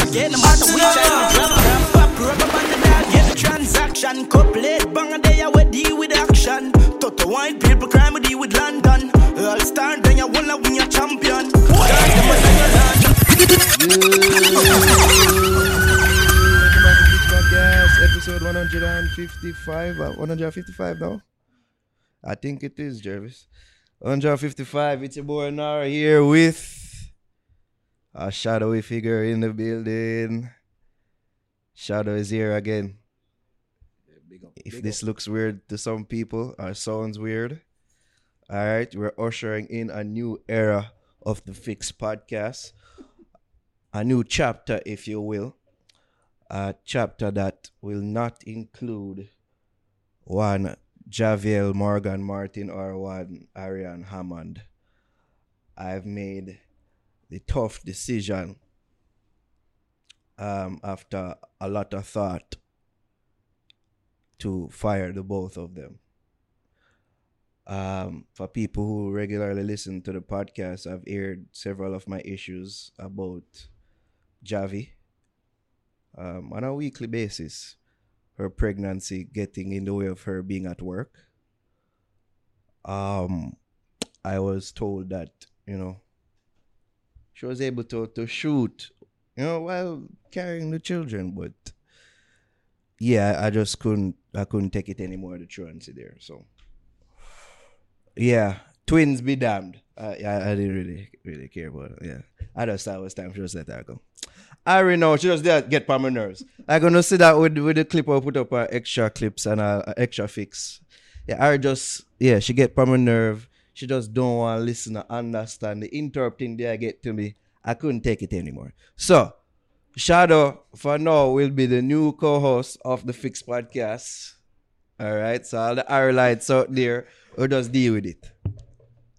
again. No matter which side we drop, drop, pop, rubber band the dog, get the transaction. Couplate, bang a day, I will deal with action. Toto white people crime, we deal with London. All star, then you wanna win your champion. Start them and then you launch. Podcast episode 155. Uh, 155 now? I think it is, Jervis. 155. It's your boy Naro here with a shadowy figure in the building. Shadow is here again. If this looks weird to some people or sounds weird, all right, we're ushering in a new era of the Fix podcast, a new chapter, if you will a chapter that will not include one Javier Morgan Martin or one Ariane Hammond. I've made the tough decision um, after a lot of thought to fire the both of them. Um, for people who regularly listen to the podcast, I've aired several of my issues about Javi um, on a weekly basis. Her pregnancy getting in the way of her being at work. Um, I was told that you know she was able to to shoot, you know, while carrying the children, but yeah, I just couldn't I couldn't take it anymore. The truancy there, so yeah, twins be damned. I, I, I didn't really really care about it. Yeah, I just thought it was time to just let that go. I already know she just there get on my nerves. I'm gonna see that with with the clip I put up uh, extra clips and uh, extra fix. Yeah, I just yeah she get on my nerve. She just don't want to listen or understand the interrupting they get to me. I couldn't take it anymore. So Shadow for now will be the new co-host of the Fix podcast. All right, so all the highlights out there, we'll just deal with it.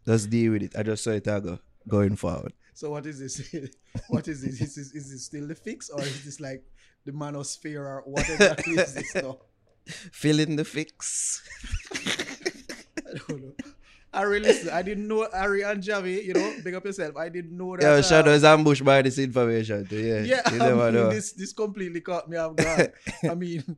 Just deal with it. I just saw it go going forward. So what is this? what is this? Is this, is this still the fix or is this like the manosphere or what exactly is this now? Fill in the fix. I don't know. I really listen. I didn't know Ari and Javi, you know, big up yourself. I didn't know that. Yeah, Shadow is ambushed by this information too. Yeah, Yeah, you I never mean, know. this this completely caught me off guard. I mean,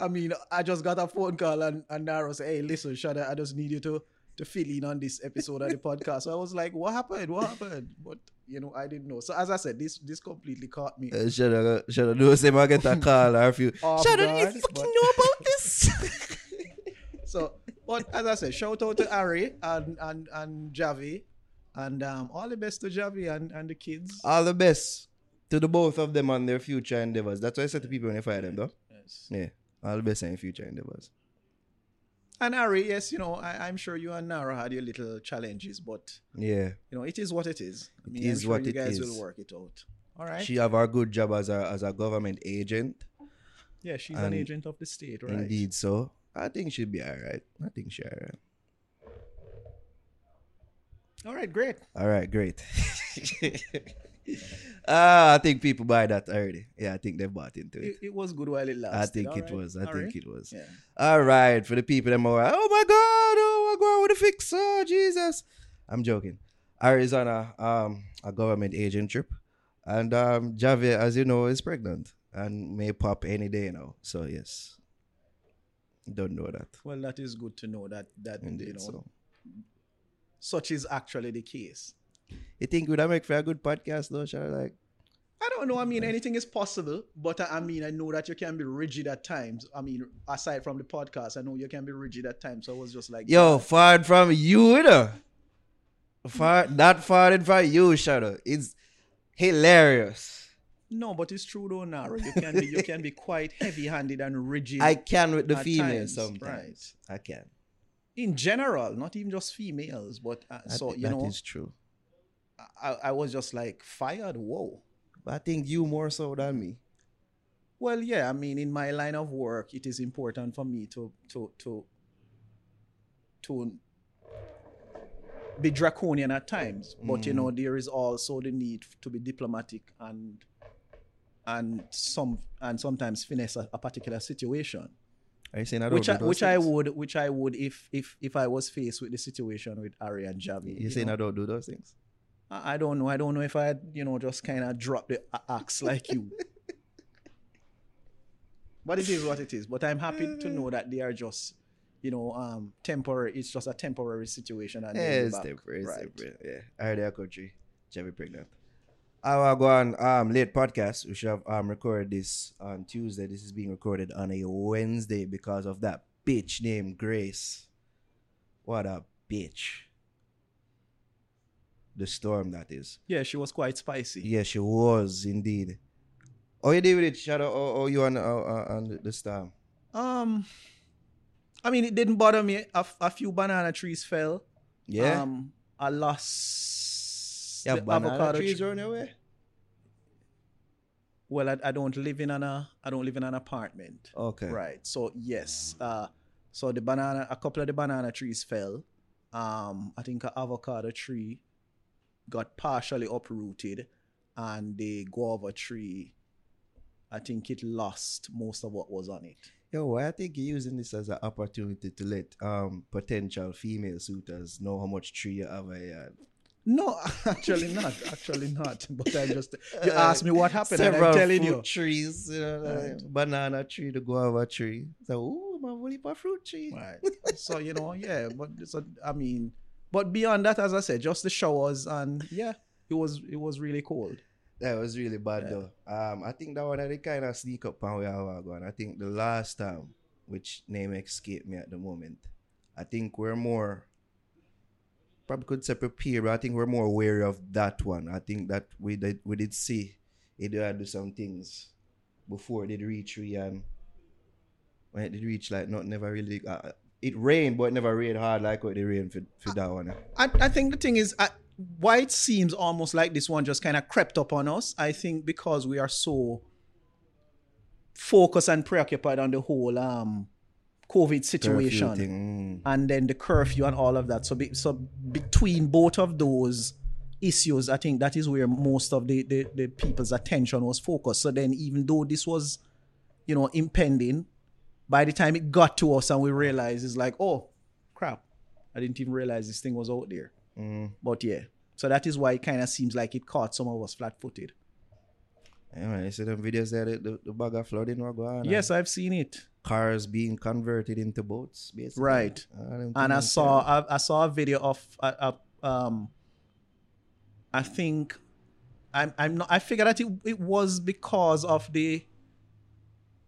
I mean, I just got a phone call and and Naro said, "Hey, listen, Shadow, I just need you to to fill in on this episode of the podcast." So I was like, "What happened? What happened?" But you know, I didn't know. So as I said, this this completely caught me. Uh, Shadow, Shadow, do say I get a call or you. Off Shadow, do you fucking but- know about this? So, but as I said, shout out to Ari and and and Javi, and um, all the best to Javi and and the kids. All the best to the both of them on their future endeavors. That's what I said to people when I fire them, though. Yes. Yeah, all the best in future endeavors. And Ari, yes, you know, I, I'm sure you and Naro had your little challenges, but Yeah, you know, it is what it is. I mean, is I'm sure what you it guys is. will work it out. All right. she have a good job as a as a government agent. yeah, she's an agent of the state, right? Indeed, so I think she'll be all right. I think she'll all right. All right, great. All right, great. Ah, I think people buy that already. Yeah, I think they bought into it. It, it was good while it lasted. I think all it right? was. I All think right? it was. Yeah. All right, for the people that are like, oh my God, oh my God, what a fix, oh Jesus. I'm joking. Arizona, um, a government agent trip. And um, Javier, as you know, is pregnant and may pop any day now. So, yes. Don't know that. Well, that is good to know that that Indeed. you know so, such is actually the case. you think would that make for a good podcast, though? Shall I like? I don't know. I mean, anything is possible, but I, I mean, I know that you can be rigid at times. I mean, aside from the podcast, I know you can be rigid at times. So I was just like, Yo, far from you, you know. Far, not far from you, Shadow. It's hilarious. No, but it's true though, Naro. You can be, you can be quite heavy-handed and rigid. I can with the females times, sometimes. I can. in general, not even just females, but uh, That- so you that know, is true. I, I was just like fired. Whoa. But I think you more so than me. Well, yeah. I mean, in my line of work, it is important for me to to to to be draconian at times. But you know, there is also the need to be diplomatic and and some and sometimes finesse a, a particular situation. Are you saying I don't Which do I, those which I would which I would if if if I was faced with the situation with Ari and Javi. You you saying know. I don't do those things? I I don't know. I don't know if I, you know, just kind of drop the axe like you. but it is what it is. But I'm happy to know that they are just, you know, um, temporary. It's just a temporary situation. And Yeah, it's temporary. It's Right. temporary. Yeah. I heard their country. Chevy pregnant. I will go on um late podcast. We should have um recorded this on Tuesday. This is being recorded on a Wednesday because of that bitch named Grace. What a bitch. The storm that is. Yeah, she was quite spicy. Yeah, she was indeed. Oh, you did with it, Shadow. Oh, oh you on uh, on the- the storm? Um, I mean, it didn't bother me. A, f- a few banana trees fell. Yeah. Um, I lost yeah, the avocado trees tree. away. Well, I, I don't live in an uh, I don't live in an apartment. Okay. Right. So yes. Uh, so the banana, a couple of the banana trees fell. Um, I think an avocado tree got partially uprooted, and the guava tree, I think it lost most of what was on it. Yo, why I think you're using this as an opportunity to let um potential female suitors know how much tree you have yard. No, actually not. Actually not. But I just you Uh, asked me what happened, and I'm telling you. trees, you know, like banana tree, the guava tree. So, ooh, my for fruit tree. Right. So you know, yeah. But so I mean, but beyond that, as I said, just the showers and yeah, it was it was really cold. That was really bad Yeah. though. Um, I think that one they kind of sneak up on where I was going. I think the last time, which name escaped me at the moment, I think we're more probably could say prepared, but I think we're more aware of that one. I think that we did we did see it did do some things before it did reach we and when it did reach like not never really uh, it rained but it never rained hard like what it rained for, for that one. I, I think the thing is, I, why it seems almost like this one just kind of crept up on us. I think because we are so focused and preoccupied on the whole um COVID situation. Mm. and then the curfew and all of that. So, be, so between both of those issues, I think that is where most of the, the the people's attention was focused. So then, even though this was, you know, impending, by the time it got to us and we realized, it's like, oh, crap, I didn't even realize this thing was out there. Mm. But yeah, so that is why it kind of seems like it caught some of us flat-footed. Yeah, man, you see them videos there, the, the, the bag of flooding were going. Yes, I've seen it. Cars being converted into boats, basically. Right. And I saw I, I saw a video of uh, uh, um I think I'm I'm not I figured that it, it was because of the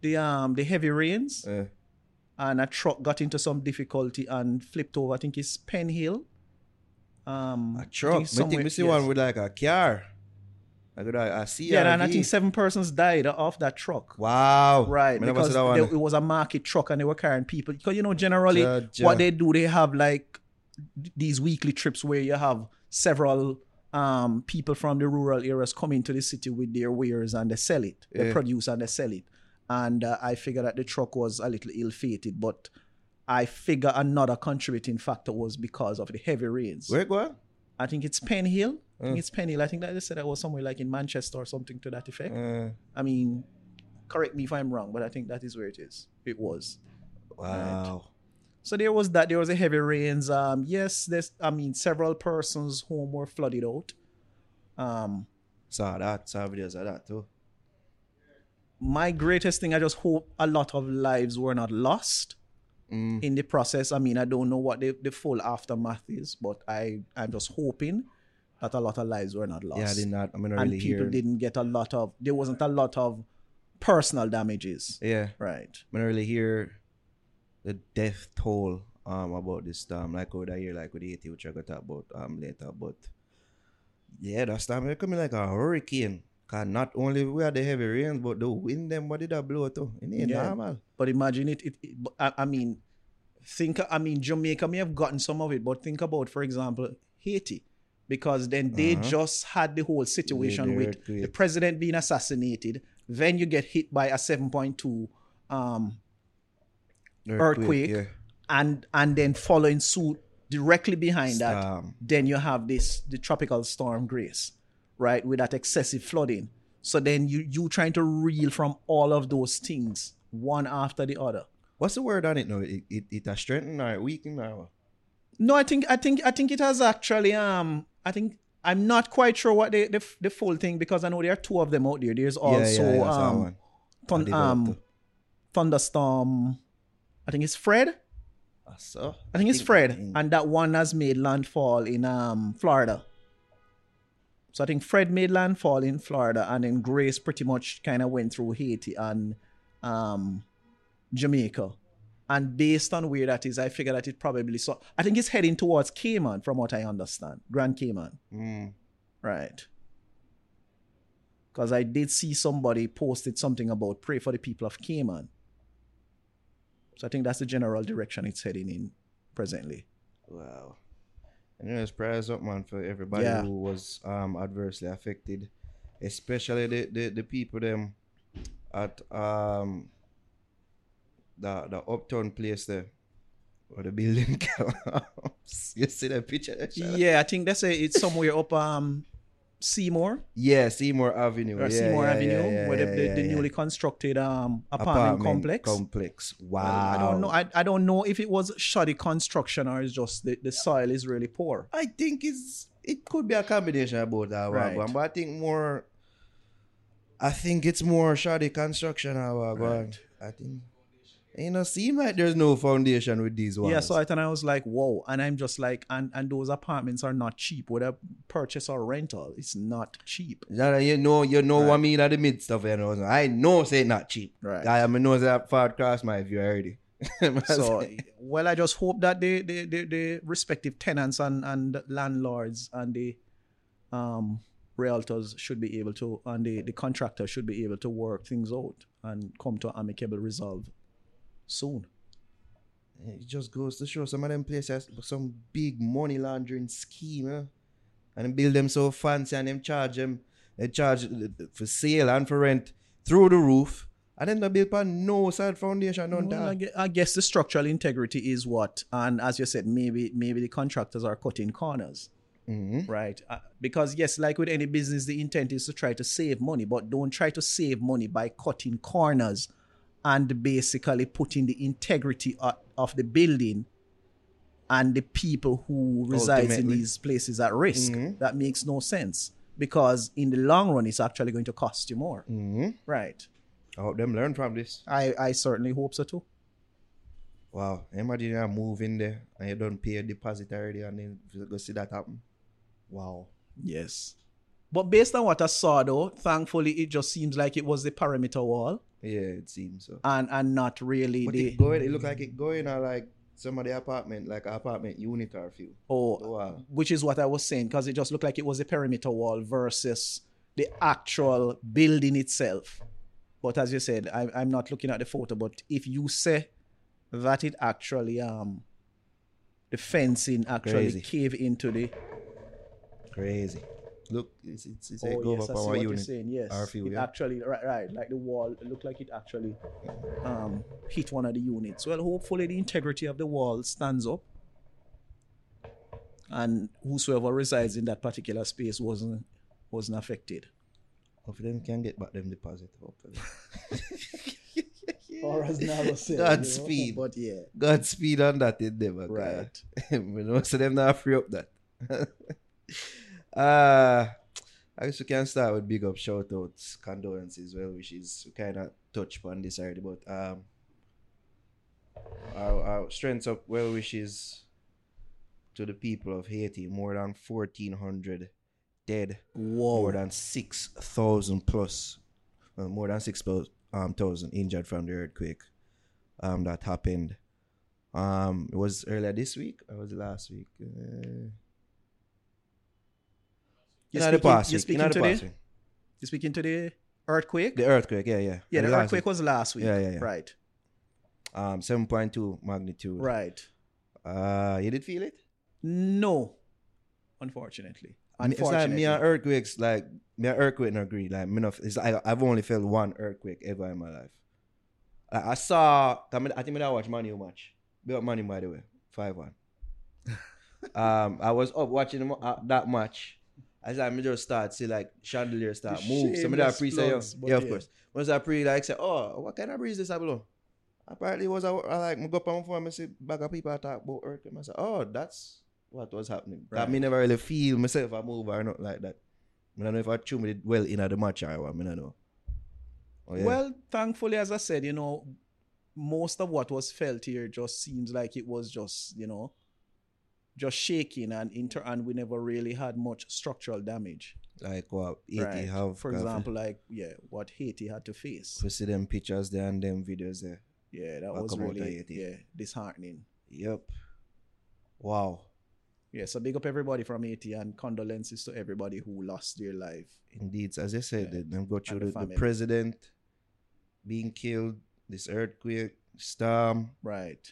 the um the heavy rains yeah. and a truck got into some difficulty and flipped over I think it's Penn Hill um a truck. I think think, we see yes. one with like a car. A, a CRV. yeah and I think seven persons died off that truck Wow. Right, Me because see they- it was a market truck and they were carrying people. Because you know, generally, Ja, ja. what they do, they have like these weekly trips where you have several um people from the rural areas come into the city with their wares and they sell it. They Yeah. produce and they sell it. And uh, I figured that the truck was a little ill-fated, but I figure another contributing factor was because of the heavy rains. Where going? I think it's Penn Hill. I think Mm. it's Penny. I think that they said that was somewhere like in Manchester or something to that effect. Uh, I mean, correct me if I'm wrong, but I think that is where it is. It was. wow. So there was that. There was a heavy rains. Um, yes, there's. I mean, several persons' home were flooded out. Um, Saw that. Saw videos of that too. my greatest thing, I just hope a lot of lives were not lost Mm. in the process. I mean, I don't know what the, the full aftermath is, but I I'm just hoping that a lot of lives were not lost. Yeah, I did not. I'm not and really people hear. didn't get a lot of. There wasn't a lot of personal damages. Yeah. Right. I don't really hear the death toll um about this storm like what I hear like with Haiti, which I got talk about um later. But yeah, that storm it coming like a hurricane. Cause not only we had the heavy rains, but the wind them what did that blow too? It ain't Yeah. normal. But imagine it. it, it I, I mean, think. I mean, Jamaica may have gotten some of it, but think about, for example, Haiti, because then they Uh-huh. just had the whole situation with earthquake. the president being assassinated. Then you get hit by a seven point two, um, Earthquake. yeah. and and then following suit directly behind that, then you have this the tropical storm Grace, right, with that excessive flooding. So then you you trying to reel from all of those things one after the other. What's the word on it now? It it, it a strengthen or weaken or? No, I think I think I think it has actually um I think I'm not quite sure what the, the the full thing because I know there are two of them out there. There's also yeah, yeah, um, thun- um thunderstorm. I think it's Fred. I saw. I think it's think- Fred, think- and that one has made landfall in um Florida. So I think Fred made landfall in Florida, and then Grace pretty much kind of went through Haiti and um Jamaica. And based on where that is, I figure that it probably so. I think it's heading towards Cayman, from what I understand, Grand Cayman, Mm. right? Because I did see somebody posted something about pray for the people of Cayman. So I think that's the general direction it's heading in presently. Wow. And there's prayers up, man, for everybody Yeah. who was um adversely affected, especially the, the, the people them at um the the uptown place there where the building collapsed. you see that picture? Yeah, I think that's a, it's somewhere up um Seymour Yeah, Seymour Avenue. or yeah, Seymour yeah, Avenue, yeah, where the, the, the newly constructed um apartment, complex. Complex. Wow. I don't know. I, I don't know if it was shoddy construction or it's just the, the soil is really poor. I think it's it could be a combination of both that Right. one, but I think more. I think it's more shoddy construction. Right. I think. You know, seem like there's no foundation with these ones. Yeah, so I and I was like, whoa. And I'm just like, and, and those apartments are not cheap, whether purchase or rental. It's not cheap. Yeah, you know, you know what I Right. mean at the midst of it. You know, I know say not cheap. Right. I am know that far across my view already. So well, I just hope that the the, the, the respective tenants and, and landlords and the um realtors should be able to and the, the contractor should be able to work things out and come to amicable resolve soon. it just goes to show some of them places some big money laundering scheme, eh? and they build them so fancy and them charge them, they charge for sale and for rent through the roof, and then they build on no side foundation, Well, that. I guess the structural integrity is what, and as you said, maybe maybe the contractors are cutting corners, Mhm. right? Uh, because yes, like with any business, the intent is to try to save money, but don't try to save money by cutting corners and basically putting the integrity of, of the building and the people who resides in these places at risk. Mhm. That makes no sense because in the long run, it's actually going to cost you more, Mhm. right? I hope them learn from this. I I certainly hope so too. Wow, imagine you move in there and you don't pay a deposit already, and then you go see that happen. Wow. Yes. But based on what I saw though, thankfully it just seems like it was the perimeter wall Yeah, it seems so. and and not really But the it going, it look like it going or like some of the apartment, like apartment unit or a few. oh Wow. which is what I was saying because it just looked like it was a perimeter wall versus the actual building itself. But as you said, I, I'm not looking at the photo. But if you say that it actually um the fencing actually Crazy. cave into the Crazy. Look, it's it's, it's oh yes, I up see our what unit. you're saying. Yes, few, it yeah. actually right, right, like the wall. It looked like it actually um, hit one of the units. Well, hopefully the integrity of the wall stands up, and whosoever resides in that particular space wasn't wasn't affected. Hopefully them can get back them deposit. Hopefully. Or as said, Godspeed. But yeah, Godspeed on that in them. okay? right. we know so them not free up that. Uh I guess we can start with big up shout outs, condolences, well wishes. We kinda touch upon this already, but um our, our strengths up well wishes to the people of Haiti. More than fourteen hundred dead. Whoa. More than six thousand plus uh, more than six um, thousand injured from the earthquake um that happened. Um, it was earlier this week or was it last week? Uh, You're the speaking- you're speaking in the to the- past week. Speaking to the earthquake? The earthquake, yeah, yeah. yeah, the last earthquake was last week. Yeah, yeah, yeah. Right, um seven point two magnitude. right. Uh, you did feel it? No, unfortunately. Unfortunately. It's like me and earthquakes, like me and earthquake not agree. Like me enough, it's I I've only felt one earthquake ever in my life. Like, I saw, I, mean, I think I watched Manu match. Big up Manu by the way, five one. um, I was up watching uh, that match. As I me just start see like chandelier start The move. Some of that pre say, but yeah, of course. Once I pre like say, oh, what kind of breeze this I below? Apparently, it was I, I like me go up on my phone and see bag of people talk about earthquake. I say, oh, that's what was happening. That Right. me never really feel myself a move or not like that. I don't know if I chew it well in the match or what, I don't know. Oh, yeah. Well, thankfully, as I said, you know, most of what was felt here just seems like it was just, you know, just shaking and inter and we never really had much structural damage. like what Haiti right? have. For got- example, like yeah, what Haiti had to face. we see them pictures there and them videos there. Yeah, that was really yeah, disheartening. Yep. Wow. Yeah, so big up everybody from Haiti and condolences to everybody who lost their life. Indeed, as I said, Yeah. them go through the the, the president being killed, this earthquake, storm. Right.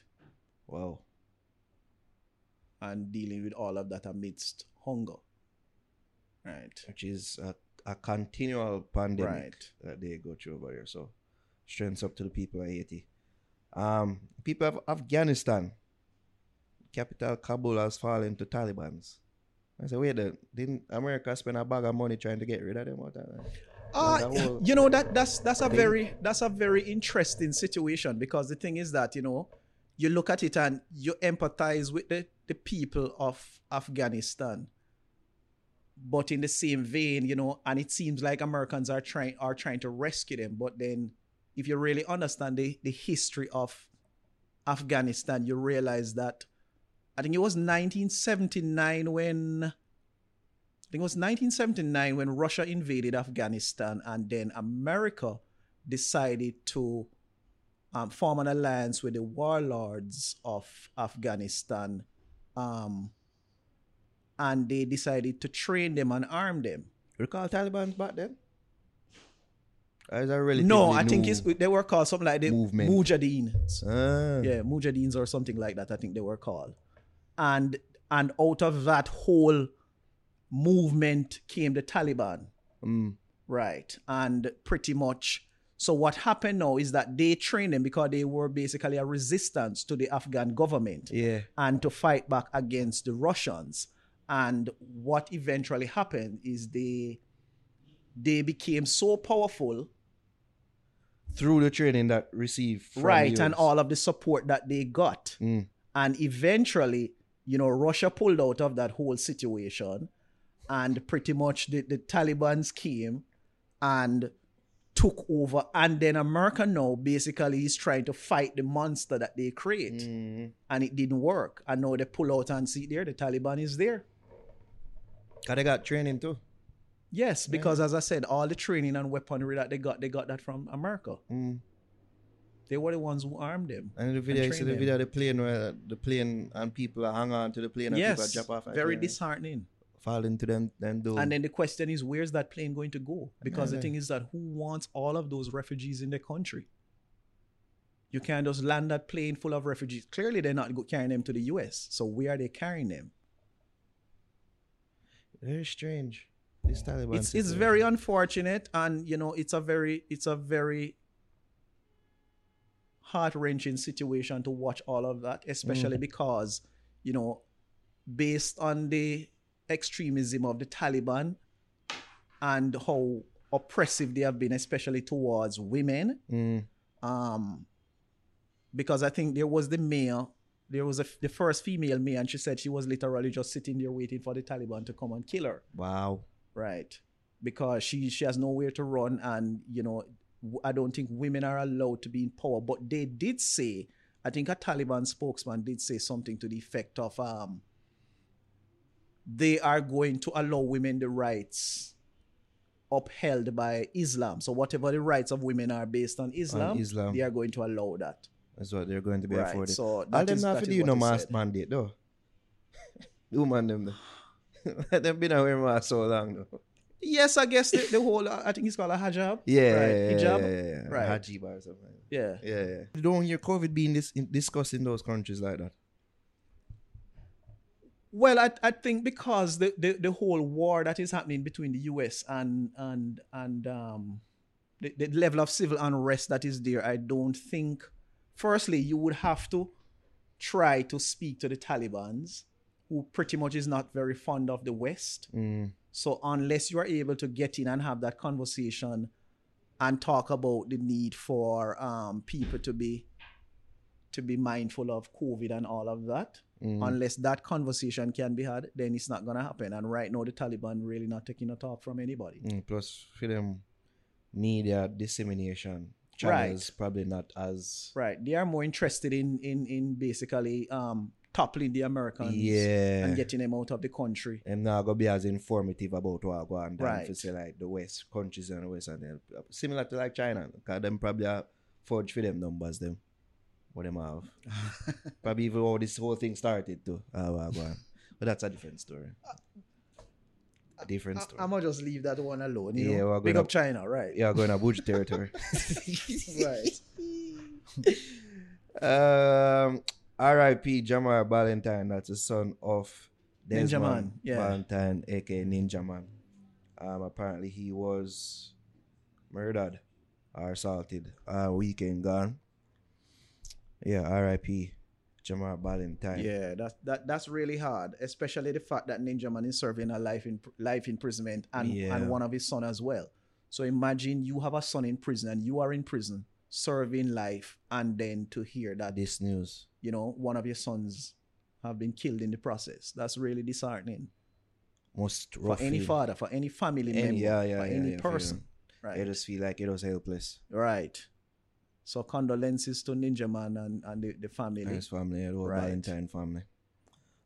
Wow. And dealing with all of that amidst hunger. Right. Which is a, a continual pandemic Right. that they go through over here. So, strengths up to the people of Haiti. Um, people of Afghanistan, capital Kabul has fallen to Taliban's. I said, wait, the, didn't America spend a bag of money trying to get rid of them? What that, Uh, whole you know that that's that's a thing. very that's a very interesting situation because the thing is that you know you look at it and you empathize with the, the people of Afghanistan. But in the same vein you know and it seems like Americans are trying are trying to rescue them but then if you really understand the, the history of Afghanistan you realize that I think it was 1979 when I think it was 1979 when Russia invaded Afghanistan, and then America decided to um, form an alliance with the warlords of Afghanistan, um, and they decided to train them and arm them. Recall Taliban back then? Or is that really no, I think it's, they were called something like the movement. Mujahideens. Ah, yeah, Mujahideens or something like that. I think they were called, and and out of that whole movement came the Taliban. mm, Right. And pretty much, so what happened now is that they trained them because they were basically a resistance to the Afghan government yeah. and to fight back against the Russians. And what eventually happened is they they became so powerful, Through the training that received from right, and all of the support that they got. Mm. And eventually, you know, Russia pulled out of that whole situation, and pretty much the, the Taliban's came and took over. And then America now basically is trying to fight the monster that they create. Mm. And it didn't work. And now they pull out and see there, the Taliban is there. Cause they got training too. Yes, because as I said, all the training and weaponry that they got, they got that from America. Mm. They were the ones who armed them. And in the video, you see train the them. video of the plane where the plane and people are hang on to the plane and people yes, drop off. very disheartening. Fall into them, them dome. And then the question is, where's that plane going to go? Because Yeah. the thing is that who wants all of those refugees in the country? You can't just land that plane full of refugees. Clearly, they're not carrying them to the US. So where are they carrying them? Very strange. This Taliban. It's it's very unfortunate, and you know, it's a very it's a very heart wrenching situation to watch all of that, especially mm. because you know, based on the extremism of the Taliban and how oppressive they have been, especially towards women. Mm. Um, because I think there was the mayor, there was a, the first female mayor, and she said she was literally just sitting there waiting for the Taliban to come and kill her Wow. right because she she has nowhere to run and you know I don't think women are allowed to be in power but they did say i think a taliban spokesman did say something to the effect of um they are going to allow women the rights upheld by islam so whatever the rights of women are based on islam, Islam. they are going to allow that That's what they're going to be Right, afforded. so All that them is- not that for is do what no mask said. mandate though. Do man them though. Let them been wearing mask so long though. yes i guess the, the whole uh, i think it's called a hijab Yeah, right yeah, hijab yeah, yeah, yeah. Right. Hajib or something. like yeah Yeah, yeah. You don't hear COVID being dis- discussed in those countries like that. Well, I, I think because the, the, the whole war that is happening between the US and and and um the, the level of civil unrest that is there, I don't think firstly you would have to try to speak to the Taliban's, who pretty much is not very fond of the West. Mm. So unless you are able to get in and have that conversation and talk about the need for um, people to be to be mindful of COVID and all of that, Mm. Unless that conversation can be had, then it's not gonna happen. And right now, the Taliban really not taking a talk from anybody. Mm, plus, for them, media dissemination Right. channels probably not as Right. They are more interested in in in basically um toppling the Americans yeah. and getting them out of the country. I'm not gonna be as informative about what go on Right. to say like the West countries and the West and then similar to like China, because them probably have forged for them numbers them. What them have. probably even how this whole thing started too. Uh, what go. But that's a different story. A different story. I, am gonna just leave that one alone. You Yeah, know? we're gonna- up China, right? yeah, going to territory. Right. Um, R.I.P. Jamar Valentine. That's the son of Ninja Man, yeah. Valentine, aka Ninja Man. Um, apparently he was murdered or assaulted. Uh, weekend gone. Yeah, R.I.P. Jamar Valentine. Yeah, that, that that's really hard, especially the fact that Ninja Man is serving a life in life imprisonment and Yeah. and one of his son as well. So imagine you have a son in prison and you are in prison serving life, and then to hear that This news. you know one of your sons have been killed in the process. That's really disheartening Most for any father, for any family Any- member, yeah, yeah, for yeah, any person. Right. just feel like it was helpless. Right. So condolences to Ninja Man and, and the, the family. His family, the Right. Valentine family.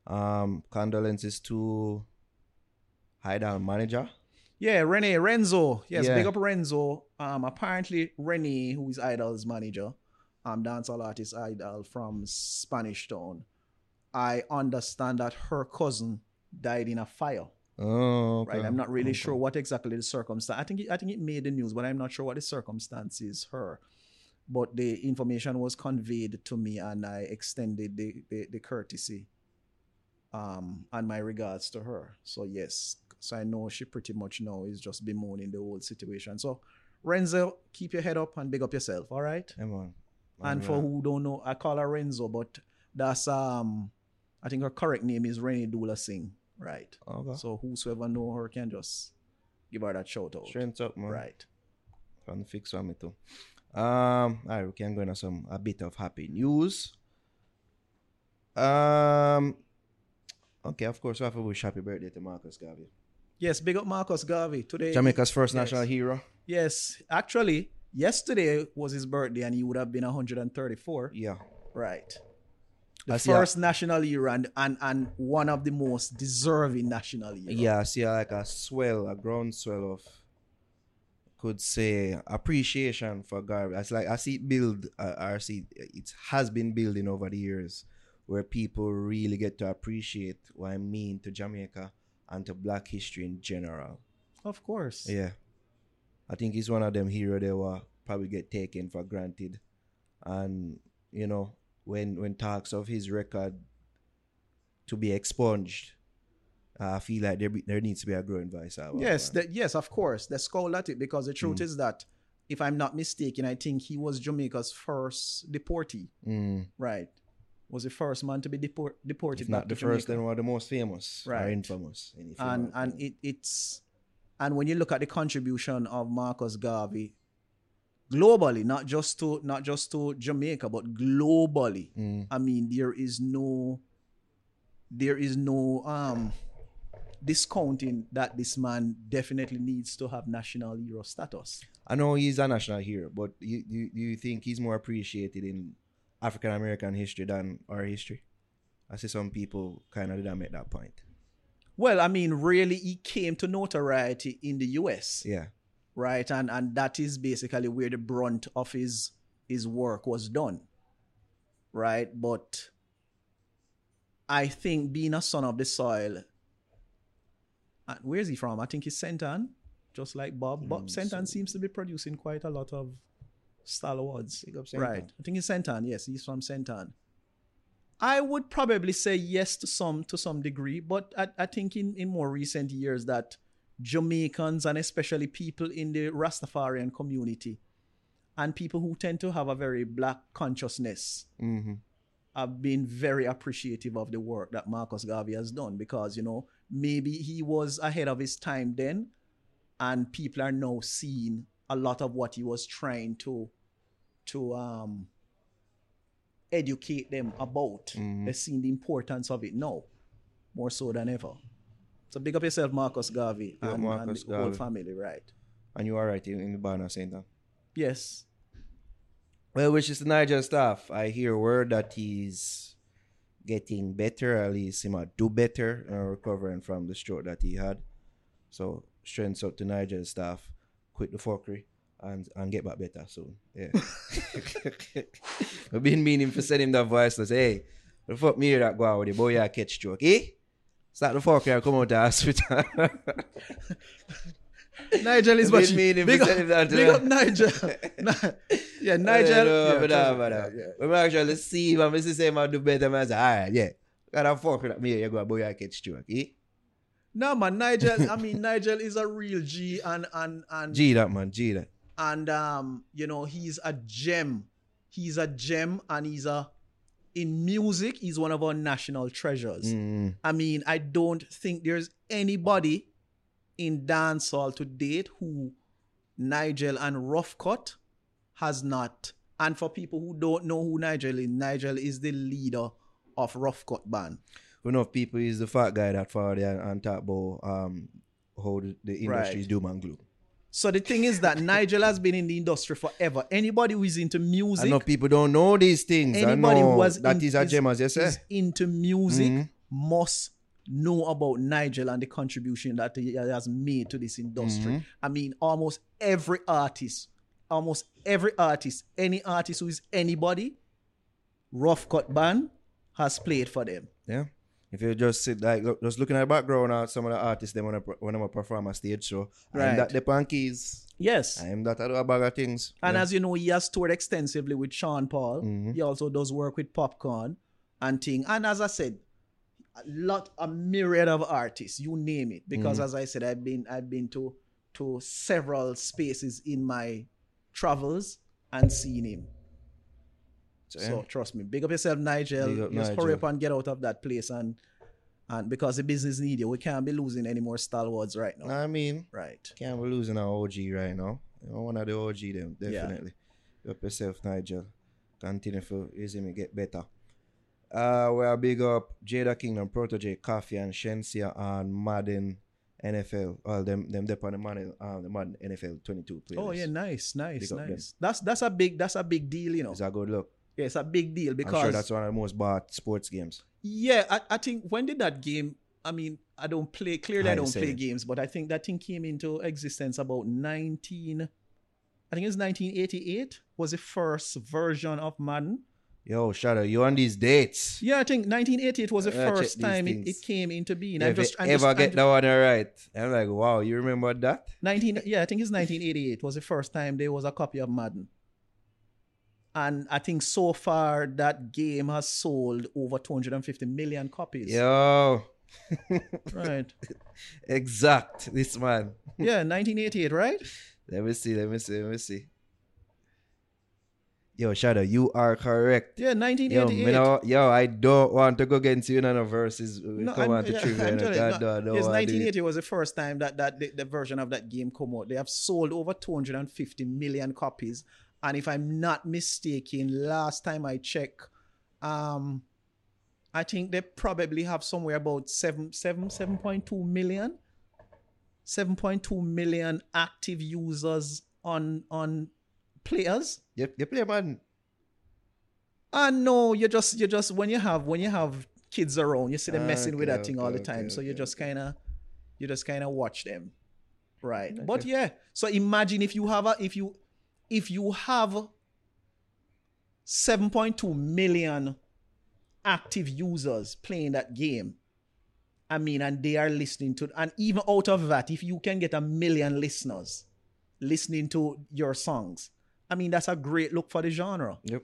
Um, condolences to Hydel manager. Yeah, Rene Renzo. Yes, Yeah. big up Renzo. Um, apparently Rene, who is Hydel's manager, um, dancehall artist Hydel from Spanish Town. I understand that her cousin died in a fire. Oh, okay. Right. I'm not really Okay. sure what exactly the circumstance. I think it, I think it made the news, but I'm not sure what the circumstances her. But the information was conveyed to me, and I extended the the, the courtesy, um, and my regards to her. So yes, so I know she pretty much now is just bemoaning the whole situation. So Renzo, keep your head up and big up yourself. All right. Yeah, man. And Man, for who don't know, I call her Renzo, but that's um, I think her correct name is Rennie Dula Singh. Right. Okay. So whosoever know her can just give her that shout out. Strength up, man. Right. Trying to fix on me too. Um, all right, we can go into some a bit of happy news. Um, okay, of course, we have to wish happy birthday to Marcus Garvey, Yes, big up Marcus Garvey today. Jamaica's first Yes. national hero. Yes, actually, yesterday was his birthday and he would have been 134. Yeah, Right. The see first national hero and, and and one of the most deserving national heroes. yeah. I see like a swell, a groundswell of, could say appreciation for Garvey. It's like I see it build. Uh, I see it has been building over the years, where people really get to appreciate what I mean to Jamaica and to Black history in general. Of course. Yeah. I think he's one of them hero they will probably get taken for granted. And, you know, when when talks of his record to be expunged, I feel like there be, there needs to be a growing voice. Yes, that. yes, of course. They scold at it because the truth Mm. is that, if I'm not mistaken, I think he was Jamaica's first deportee. Mm. Right. Was the first man to be deport, deported. If not the first, then one of the most famous or Right. infamous. in if you and and it, it's and when you look at the contribution of Marcus Garvey globally, not just to not just to Jamaica, but globally, Mm. I mean, there is no there is no um discounting that this man definitely needs to have national hero status. I know he's a national hero, but you, you, do you think he's more appreciated in African American history than our history? I see some people kind of didn't make that point. Well, I mean, really, he came to notoriety in the US. Yeah. right and and that is basically where the brunt of his his work was done right but i think being a son of the soil uh, where's he from? I think he's St. Ann just like bob. Bob Mm, St. Ann so- seems to be producing quite a lot of star awards. Big up St. Ann. right. I think he's St. Ann yes. He's from St. Ann I would probably say yes to some to some degree, but I, I think in, in more recent years that Jamaicans and especially people in the Rastafarian community and people who tend to have a very black consciousness Mm-hmm. have been very appreciative of the work that Marcus Garvey has done because, you know, maybe he was ahead of his time then and people are now seeing a lot of what he was trying to to um educate them about. Mm-hmm. They're seeing the importance of it now, more so than ever. So big up yourself, Marcus Garvey, Yeah, and, Marcus and the whole family, right? And you are right in, in the bar now, Saint Tom. Yes. Well, which is the Nigel Staff. I hear word that he's getting better, at least he might do better, uh, recovering from the stroke that he had. So, strengths up to Nigel Staff. Quit the fuckery and, and get back better soon. Yeah. I've been meaning to send him that voice to say, hey, the fuck me that go out with the boy, I catch stroke, eh? Start the fucker and come out to the hospital. Nigel is watching. meaning Big up, him big up Nigel. Ni- yeah, Nigel. I yeah, but, me, but, yeah. When I actually see him, I'm say, man, do better, man. I say, all right, yeah. Gotta fuck with me, you go, boy, I catch stroke, eh? No man, Nigel. I mean, Nigel is a real G, and and and G that, man, G that. and um, you know, he's a gem. He's a gem, and he's a in music. He's one of our national treasures. Mm. I mean, I don't think there's anybody in dancehall to date who Nigel and Rough Cut has not. And for people who don't know who Nigel is, Nigel is the leader of Rough Cut band. We know people is the fat guy that far there and talk about um, how the, the industry Right. is doom and gloom. So the thing is that Nigel has been in the industry forever. Anybody who is into I music, know people don't know these things. anybody I who was that in- is a gem, as you say. is into music Mhm. must know about Nigel and the contribution that he has made to this industry. Mm-hmm. I mean, almost every artist, almost every artist, any artist who is anybody, Rough Cut Band has played for them. Yeah. If you just sit like look, just looking at the background of some of the artists they wanna when I perform a stage show. Right. I'm that the punkies. Yes. I'm that I do a bag of things. And yeah. as you know, he has toured extensively with Sean Paul. Mhm. He also does work with Popcaan and thing. And as I said, a lot, a myriad of artists, you name it. Because Mm-hmm. as I said, I've been I've been to to several spaces in my travels and seen him. So, So trust me, big up yourself, Nigel. Up Just Nigel. hurry up and get out of that place and and because the business need you, we can't be losing any more stalwarts right now. I mean, Right. can't be losing our OG right now. You know, one of the OG them, Yeah. definitely. Help yourself, Nigel. Continue for easy me get better. Uh we are big up Jada Kingdom, Protoje, Koffee and Shenseea and Madden NFL. All them them dep on the Madden uh, the Madden NFL twenty two playlist. Oh yeah, nice, nice, nice. That's that's a big that's a big deal, you know. It's a good look. Yeah, it's a big deal because I'm sure that's one of the most bought sports games. Yeah, I, I think when did that game? I mean, I don't play clearly. I I don't play it. games, but I think that thing came into existence about nineteen. I think it was nineteen eighty eight. Was the first version of Madden. Yo, Shadow, you on these dates? Yeah, I think nineteen eighty eight was the I first time it, it came into being. If I'm just, I'm ever just, get I'm that one right, I'm like, wow, you remember that? nineteen. Yeah, I think it's nineteen eighty eight was the first time there was a copy of Madden. And I think so far that game has sold over 250 million copies. Yo, Right. exact. This man. Yeah, 1988, right? Let me see. Let me see. Let me see. Yo, Shadow, you are correct. Yeah, Yo, 1988. know, yo, I don't want to go against you in the verses. No, come I'm- on to yeah, trivia. I'm and telling God, no, don't- don't yes, it. 1980 was the first time that, that the, the version of that game come out. They have sold over 250 million copies. And if I'm not mistaken, last time I checked, um, I think they probably have somewhere about seven, seven, 7.2 million. 7.2 million active users on on players. You, you play man. Ah no, you just you just when you have when you have kids around, you see them messing with okay, that thing all okay, the time. okay, so you just kinda you just kinda watch them. Right. Okay. But yeah. So imagine if you have a if you if you have 7.2 million active users playing that game. I mean, and they are listening to, and even out of that, if you can get a million listeners listening to your songs, I mean, that's a great look for the genre. Yep.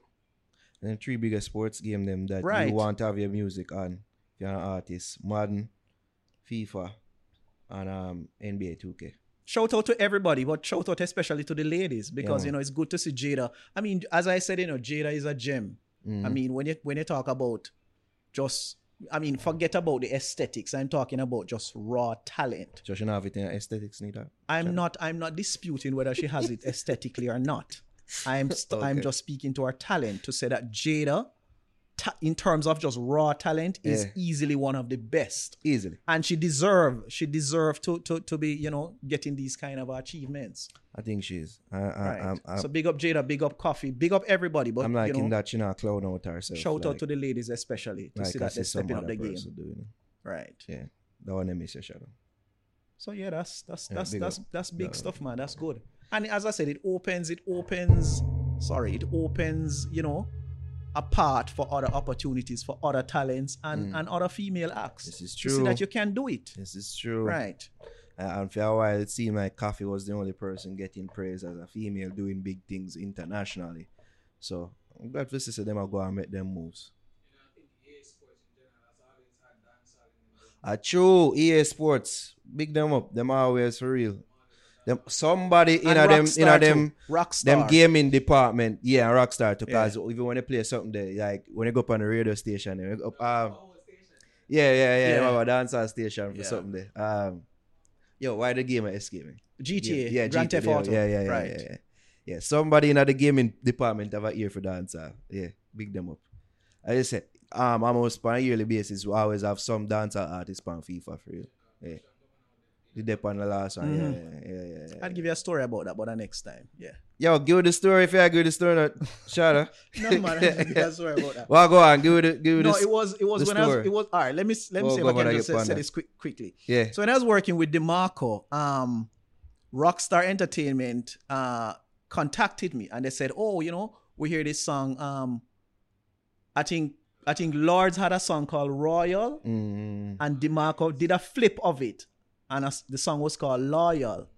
And the three biggest sports game them that Right. you want to have your music on. If you're an artist. Madden, FIFA, and um, NBA 2K. shout out to everybody, but shout out especially to the ladies because Yeah, you know it's good to see Jada. I mean, as I said, you know, Jada is a gem. Mm-hmm. I mean, when you when you talk about just, I mean, forget about the aesthetics. I'm talking about just raw talent. So she don't have it in aesthetics neither. I'm not I'm not disputing whether she has it aesthetically or not. I'm st- I'm just speaking to her talent to say that Jada ta- in terms of just raw talent, is Yeah. easily one of the best. Easily. And she deserve she deserve to to to be you know getting these kind of achievements. I think she is. I, I, Right. I'm, I'm, so big up Jada, big up Koffee, big up everybody. But I'm you liking know, that she not clown out herself. shout like, out to the ladies especially to like see that they're stepping up the game. doing it. Right. Yeah. That one I miss your shadow. So yeah, that's that's Yeah, that's big that's up. that's big Yeah. stuff, man. That's good. And as I said, it opens it opens sorry, it opens, you know, a path for other opportunities for other talents and, and other female acts. Mm. This is true. that you can do it. This is true. Right. Uh, and for a while, it seemed like Koffee was the only person getting praise as a female doing big things internationally. So I'm glad to see them are go and make them moves. Ah, true. EA Sports, big them up. Them always for real. Them somebody in a them in a them too. Rockstar. them gaming department. Yeah, Rockstar too. Cause even when they play something there, like when they go up on the radio station, they go up, um, yeah, yeah, yeah, Yeah. yeah. Have a dancehall station for Yeah. something there. Um, yo, why the game escape me? GTA, yeah, Grand GTA, Theft yeah, Auto. Yeah, yeah, yeah, right. yeah, yeah. Yeah, somebody in the gaming department have a ear for dancer. Yeah, big them up. I just said, um, almost on a yearly basis, we always have some dancer artists on FIFA for real. Yeah. The dep on the last one. Mhm. Yeah, yeah, yeah, yeah. I'll give you a story about that, but the next time. Yeah. Yo, give the story if you give the story. Not, shut up. No man, I'll give a story about that. Well, go on, give it, give it. No, this- it was it was when I was it was all right. Let me let me Go- see if I can just say, say this quick, quickly. yeah. So when I was working with DeMarco, um, Rockstar Entertainment uh, contacted me and they said, "Oh, you know, we hear this song. Um, I think I think Lords had a song called Royal, Mm, and DeMarco did a flip of it, and as- the song was called Loyal.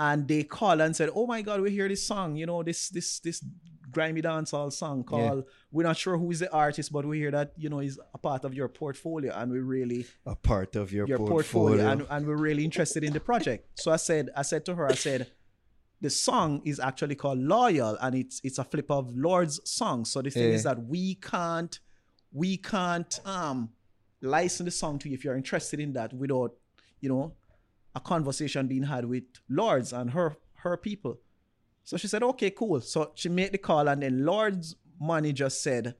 And they called and said, "Oh my God, we hear this song. You know, this this this grimy dancehall song called. We're not sure who is the artist, but we hear that you know is a part of your portfolio, and we really." a part of your, your portfolio. portfolio, and, and we're really interested in the project. So I said, I said to her, I said, the song is actually called Loyal, and it's it's a flip of Lorde's song. So the thing Yeah. is that we can't we can't um license the song to you if you're interested in that without you know a conversation being had with Lords and her her people. So she said, okay, cool. So she made the call, and then Lorde's manager said,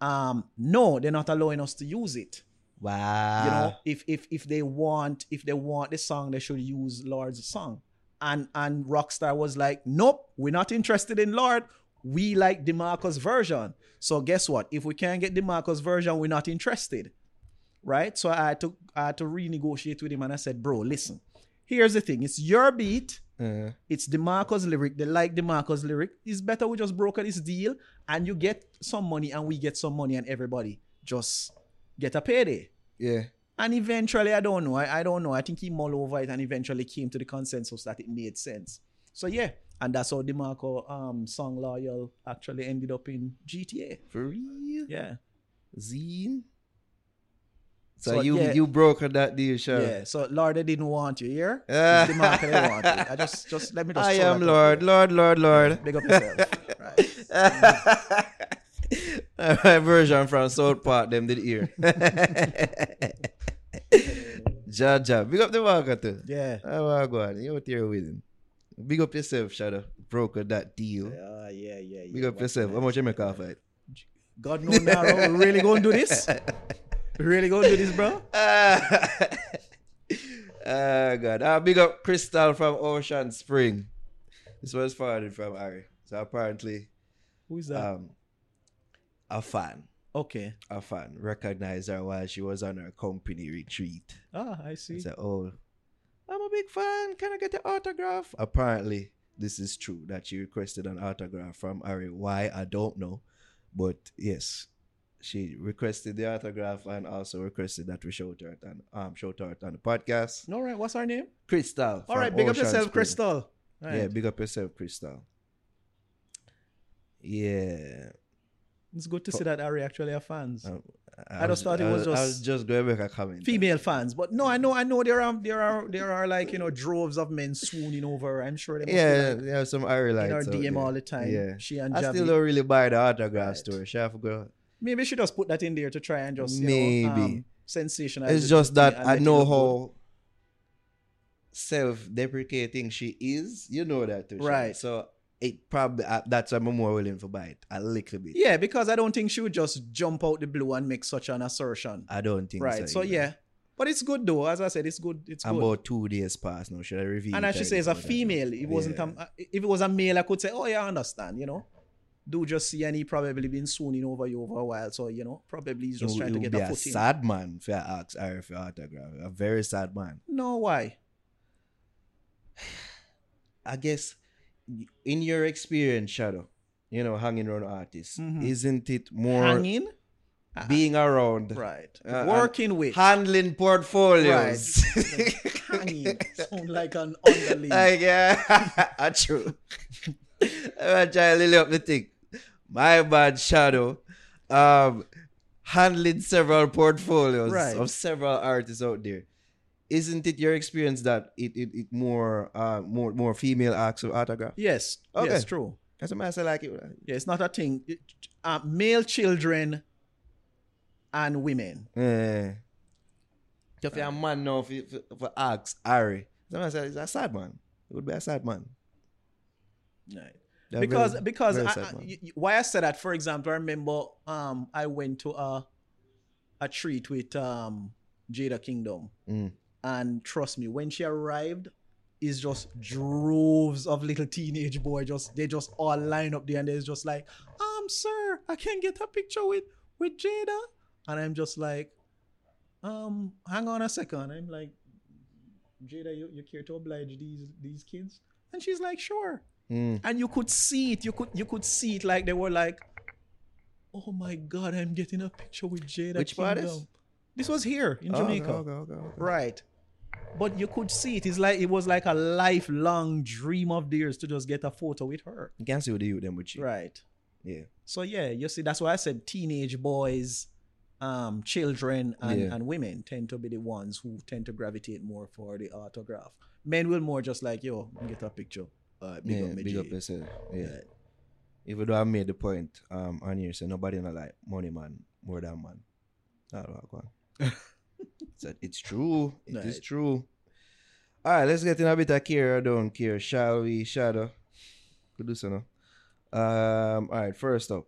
um, no, they're not allowing us to use it wow. you know if if if they want if they want the song they should use Lorde's song and and rockstar was like nope we're not interested in lord we like DeMarco's version so guess what if we can't get DeMarco's version we're not interested right so i had to i had to renegotiate with him and i said bro listen here's the thing it's your beat Uh, it's DeMarco's lyric. They like DeMarco's lyric. It's better we just broker this deal and you get some money and we get some money and everybody just get a payday. yeah. And eventually, I don't know. I, I don't know. I think he mulled over it and eventually came to the consensus that it made sense. So yeah, and that's how DeMarco um song Loyal actually ended up in GTA. For real? Yeah. Zine? So, So, you yeah. you brokered that deal, sure. Yeah. So Lord they didn't want you here. Ah. DeMarco didn't want you. I just just let me just I am Lord. Lord, Lord, Lord. Big up yourself. right. My version from South Park, them did hear. Jaja, big up the market too. Yeah. How are go on? You out here with him. Big up yourself, Shadow. Brokered that deal. Yeah, yeah, yeah. Big yeah. up yourself. How much you make off it? God knows now. Really gonna do this? We really gonna do this, bro? Ah, Ah, God. Ah, big up Crystal from Ocean Spring. This was forwarded from Ari. So apparently, Who is that? um, a fan, okay. a fan recognized her while she was on her company retreat. Ah, I see. Said, "Oh, I'm a big fan. Can I get the autograph?" Apparently, this is true that she requested an autograph from Ari. Why I don't know, but yes, she requested the autograph and also requested that we shout her and um shout her on the podcast. All right. What's her name? Crystal. All right. Big up Ocean yourself, Spring. Crystal. All Yeah, right. big up yourself, Crystal. Yeah. It's good to see that Ari actually have fans. Um, I just thought it was I just was just going to make a comment. Female fans, but no, I know, I know there are there are there are like you know droves of men swooning over. her. I'm sure they must Yeah, yeah, some Harry in lights. her out DM there. all the time. Yeah. She and I Javi. still don't really buy the autograph Right. story. She have to go. Maybe she just put that in there to try and just you Maybe. know, um, sensationalize. It's just that I know how self-deprecating she is. You know that too. Right. So it probably uh, that's why I'm more willing to buy it a little bit. Yeah, because I don't think she would just jump out the blue and make such an assertion. I don't think Right. So either. yeah. But it's good though. As I said, it's good. It's good. about two days past now. Should I review? and as she says, a female. It wasn't. Yeah. A, if it was a male, I could say, "Oh, yeah, I understand." You know, do just see, and he probably been swooning over you over a while. So you know, probably he's just It trying to get be a a foot in. sad man if I ask her for autograph. A very sad man. No, why? I guess in your experience, Shadow, you know, hanging around artists, Mhm. isn't it more Hanging, being around, right? Uh, Working with, handling portfolios? hanging. Sound like an underling. like, yeah, uh, true. I'm trying to lily up the thing. My bad, Shadow. Um, handling several portfolios Right. of several artists out there. Isn't it your experience that it it, it more uh more more female acts of autograph? yes, Okay. yes, true. That's what I say like it. Yeah, it's not a thing. It- uh, male children and women. Yeah. If you're a man now, if, if, if I ask Ari, someone says he's a sad man. It would be a sad man. Right. Because very- because very I, sad I- man. y- y- why I said that, for example, I remember um I went to a a treat with um Jada Kingdom, Mm. and trust me, when she arrived, is just droves of little teenage boy. Just they just all line up there, and there's just like, um, sir, I can't get a picture with with Jada, and I'm just like, um, hang on a second. I'm like, Jada, you, you care to oblige these these kids? And she's like, sure Mm. and you could see it. You could you could see it like they were like, "Oh my God, I'm getting a picture with Jada." Which part is? This was here in Oh, Jamaica, okay, okay, okay, okay. right? But you could see it. It's like it was like a lifelong dream of theirs to just get a photo with her, You can see what they do with them with you. right? Yeah. So yeah, you see, that's why I said teenage boys, um, children, and, Yeah. and women tend to be the ones who tend to gravitate more for the autograph. Men will more just like, yo, get a picture. Uh, big yeah, up big up yourself. Yeah. Right. Even though I made the point um on here, so nobody not like money man more than man. That's what I want. so it's true. It is true. All right, let's get in a bit of care or don't care, shall we? Shadow. Could do so now. Um, all right, first up.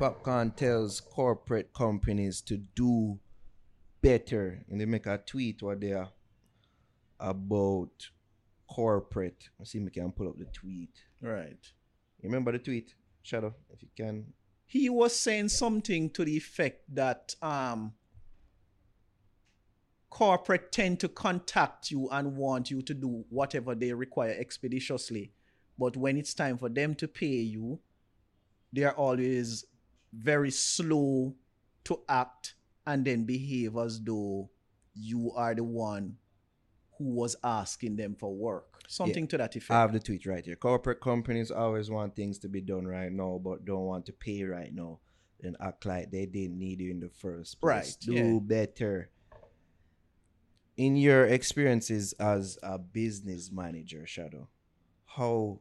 Popcaan tells corporate companies to do better. And they make a tweet what they are about corporate. Let's see if I can pull up the tweet. Right. You remember the tweet, Shadow? If you can. he was saying something to the effect that um corporate tend to contact you and want you to do whatever they require expeditiously but when it's time for them to pay you they are always very slow to act and then behave as though you are the one who was asking them for work something to that effect I have the tweet right here. Corporate companies always want things to be done right now, but don't want to pay right now. And act like they didn't need you in the first place. Right, Do yeah. better. In your experiences as a business manager, Shadow, how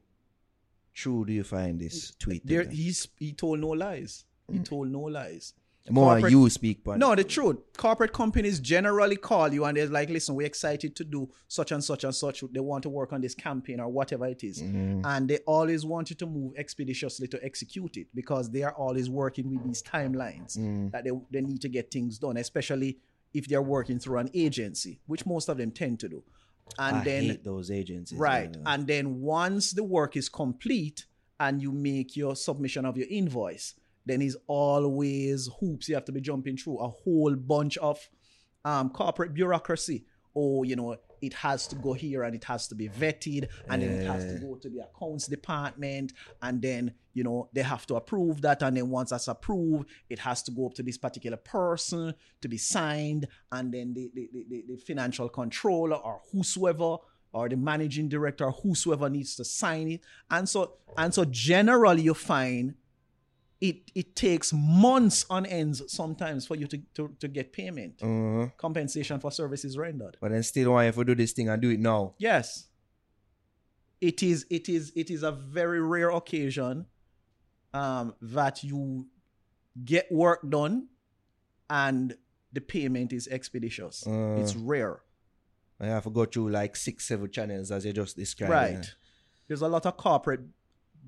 true do you find this tweet? there he's he told no lies he mm. told no lies More corporate- you speak, but No, the truth. Corporate companies generally call you and they're like, listen, we're excited to do such and such and such. They want to work on this campaign or whatever it is. Mm-hmm. And they always want you to move expeditiously to execute it because they are always working with these timelines Mm. that they, they need to get things done, especially if they're working through an agency, which most of them tend to do. And I then those agencies. Right. And then once the work is complete and you make your submission of your invoice, then is always hoops you have to be jumping through a whole bunch of um, corporate bureaucracy. Or, you know, it has to go here and it has to be vetted and then it has to go to the accounts department and then, you know, they have to approve that. And then once that's approved, it has to go up to this particular person to be signed. And then the, the, the, the- the financial controller or whosoever or the managing director or whosoever needs to sign it. And so and so generally you find it it takes months on ends sometimes for you to, to, to get payment. Uh-huh. Compensation for services rendered. But then still why you to do this thing and do it now. Yes. It is it is it is a very rare occasion um that you get work done and the payment is expeditious. Uh. it's rare. I have to go through like six, seven channels as you just described. right yeah. there's a lot of corporate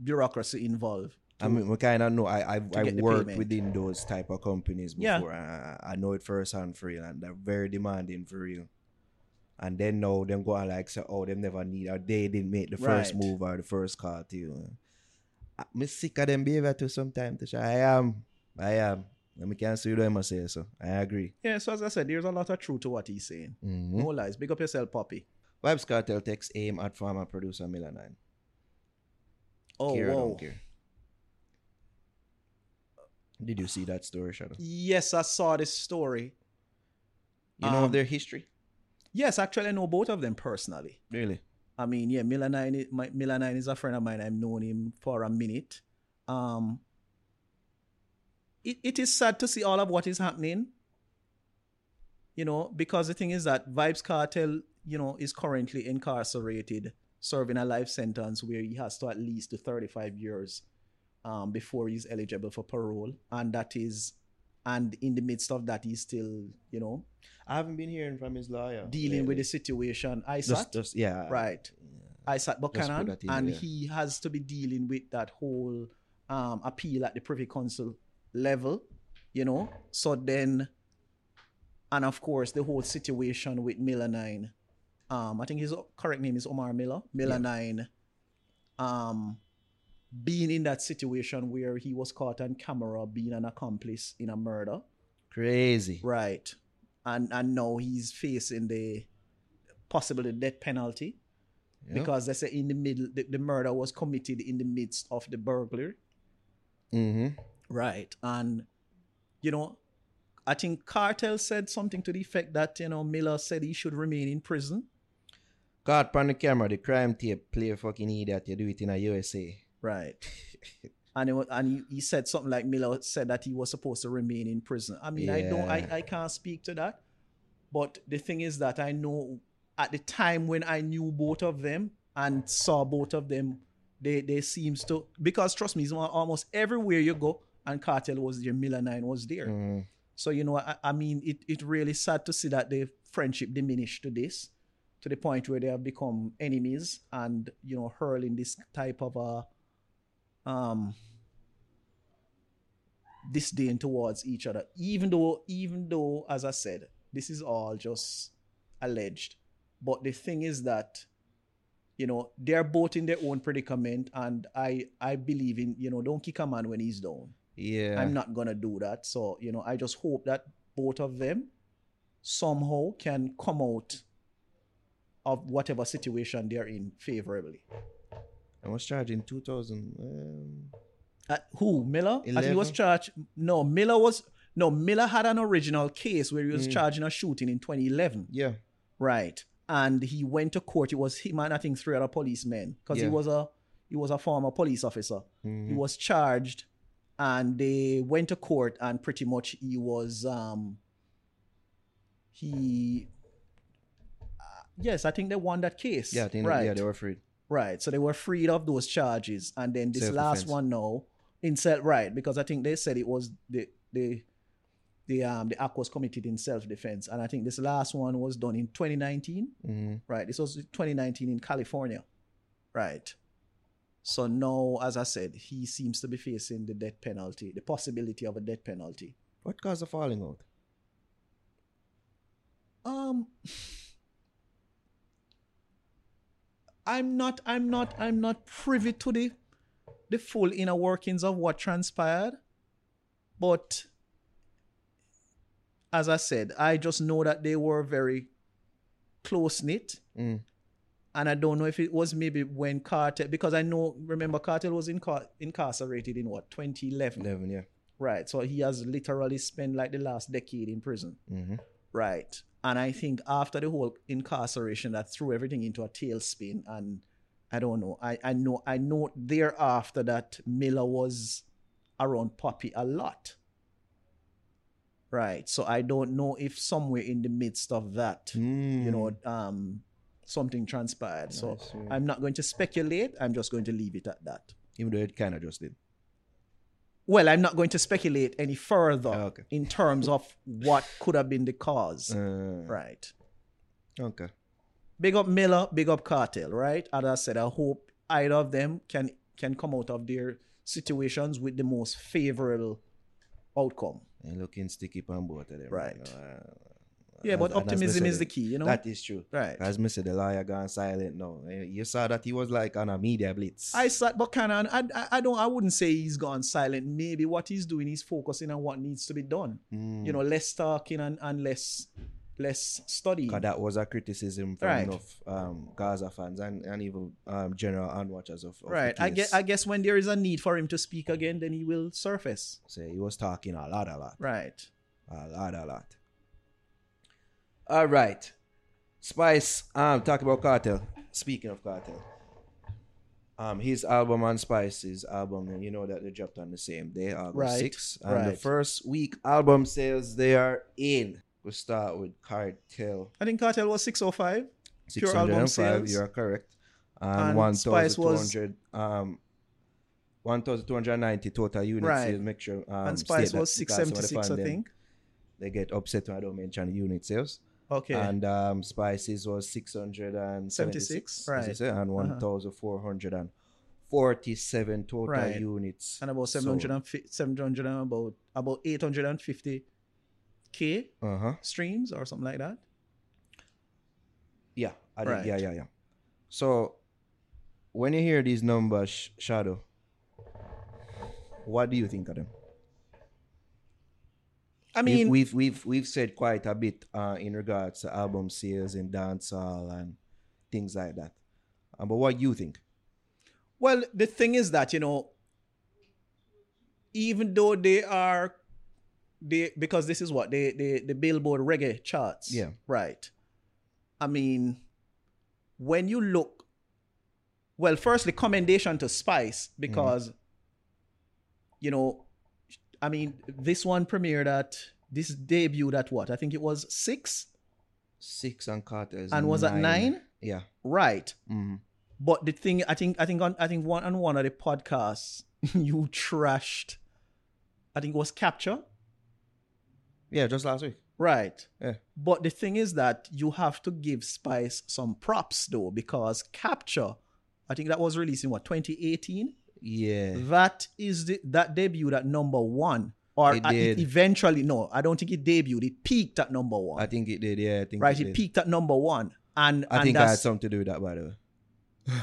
bureaucracy involved. I mean, we kind of know. I get the worked within those type of companies before. and I, I know it firsthand for real, and they're very demanding for real. And then now them go and like say, oh, them never need or they didn't make the first Right. move or the first call to you. I'm sick of them behavior too sometimes. I am. I am. Let me can't see them I say so. I agree. Yeah, so as I said, there's a lot of truth to what he's saying. Mhm. No lies. Big up yourself, Poppy. Vybz Kartel text aim at former producer 9. Oh, care don't care. Did you see that story, Shadow? Yes, I saw this story. You know Um, of their history? Yes, actually, I know both of them personally. Really? I mean, yeah, Miller Nine, my, Miller is a friend of mine. I've known him for a minute. Um, it, it is sad to see all of what is happening. You know, because the thing is that Vybz Kartel, you know, is currently incarcerated, serving a life sentence where he has to at least do 35 years um, before he's eligible for parole. And that is, and in the midst of that, he's still, you know, I haven't been hearing from his lawyer. dealing with the situation. I Just, just yeah. right? Isat Buchanan, that in and there. he has to be dealing with that whole um, appeal at the Privy Council level, you know. So then, and of course, the whole situation with Miller Nine. Um, I think his correct name is Omar Miller. Miller Yeah. Nine, um, being in that situation where he was caught on camera being an accomplice in a murder, Crazy. right? And and now he's facing the possible death penalty Yeah. because they say in the middle the, the murder was committed in the midst of the burglary Mm-hmm. right and you know i think Kartel said something to the effect that you know miller said he should remain in prison Caught on the camera, the crime tape, play a fucking idiot. You do it in a USA. Right. And, it, and he, he said something like miller said that he was supposed to remain in prison. I mean i don't I, I can't speak to that. But the thing is that i know at the time when i knew both of them and saw both of them they they seems to because trust me it's almost everywhere you go and Kartel was there miller 9 was there. Mm. so you know i, I mean it, it really sad to see that the friendship diminished to this to the point where they have become enemies and you know hurling this type of a um disdain towards each other. Even though even though as i said this is all just alleged. But the thing is that you know they're both in their own predicament and i i believe in you know don't kick a man when he's down. Yeah. i'm not gonna do that. So you know i just hope that both of them somehow can come out of whatever situation they're in favorably I was charged in 2000. Um, Uh, who Miller? I think he was charged. No, Miller was no Miller had an original case where he was Mm. charged in a shooting in 2011, yeah. right? And he went to court. It was him and I think three other policemen because he was a he was a former police officer. He Mhm. was charged, and they went to court, and pretty much he was um he. uh, Yes, I think they won that case. Yeah, I think right. yeah, they were free. Right. So they were freed of those charges. And then this last one now, in self right, because I think they said it was the the the um the act was committed in self-defense. And I think this last one was done in 2019. Mm-hmm. Right. This was 2019 in California. Right. So now, as I said, he seems to be facing the death penalty, the possibility of a death penalty. What caused the falling out? Um I'm not I'm not I'm not privy to the the full inner workings of what transpired. But as I said, I just know that they were very close knit. Mm. And I don't know if it was maybe when Kartel, because I know, remember, Kartel was incar- incarcerated in what, 2011? 11, yeah. Right. So he has literally spent like the last decade in prison. Mm-hmm. Right. And I think after the whole incarceration, that threw everything into a tailspin. And I don't know. I, I know I know thereafter that Miller was around Poppy a lot. Right. So I don't know if somewhere in the midst of that, Mm. you know, um something transpired. So. I'm not going to speculate. I'm just going to leave it at that. Even though it kind of just did. Well, I'm not going to speculate any further Ah, okay. in terms of what could have been the cause. Uh, Right. Okay. Big up Miller, big up Kartel, right? As I said, I hope either of them can can come out of their situations with the most favorable outcome. And looking sticky on both of them. Right. you know, uh, Yeah, as- but and as me optimism is the key, you know. That is true. Right. As Mr. The lawyer gone silent now. You saw that he was like on a media blitz. I said, but kind of, I, I, I don't, I wouldn't say he's gone silent. Maybe what he's doing is focusing on what needs to be done. Mm. You know, less talking and, and less, less. 'Cause that was a criticism from Right. enough um, Gaza fans and, and even um, general and watchers of, of Right. I guess, I guess when there is a need for him to speak again, then he will surface. Say he was talking a lot, a lot. Right. A lot, a lot. All right. Spice, um, talk about Kartel. Speaking of Kartel. Um, his album and Spice's album, you know that they dropped on the same day, August Right, 6th. And the first week album sales they are in. We'll start with Kartel. I think Kartel was 605. Pure album 605, sales. you're correct. And And, Spice was- 1,200, um, 1,290 total units. Right. sales. Make sure, um, and Spice was that because some of the 676, I think. They get upset when I don't mention unit sales. Okay. And um, Spices was 676. 76, right. say, And Uh-huh. 1,447 total Right. units. and about sold. 700 and 700 and about about 850 k Uh-huh. streams or something like that Yeah, I did, Right. yeah, yeah, yeah. So when you hear these numbers, Shadow, what do you think of them? I mean we've we've we've said quite a bit uh, in regards to album sales and dancehall and things like that. Uh, but what do you think? well the thing is that you know even though they are they because this is what they they the billboard reggae charts Yeah. right i mean when you look well firstly commendation to spice because you know i mean this one premiered at this debuted at what i think it was six Six and Carter's and was at nine Yeah. right Mhm. But the thing, I think, I think on, I think one on one of the podcasts, you trashed. I think it was capture, Yeah, just last week. right? Yeah. But the thing is that you have to give Spice some props though, because capture, I think that was released in what 2018. Yeah. That is the that debuted at number one, or It at- it eventually no, I don't think it debuted. It peaked at number one, I think it did. Yeah, I think right? it It peaked at number one, and I and think I had something to do with that, by the way.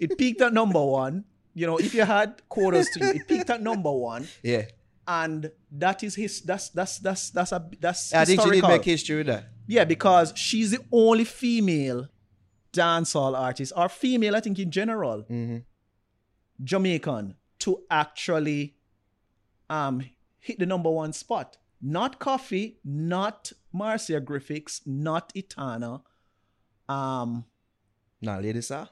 it peaked at number one. You know, if you had quarters to you, it peaked at number one, Yeah. and that is his. That's that's that's that's a that's I think she did historical. make history with that. Yeah, because she's the only female dancehall artist, or female, I think in general, hmm Jamaican, to actually um hit the number one spot. Not Koffee, not Marcia Griffiths, not Etana, um, Nah, Lady Saw.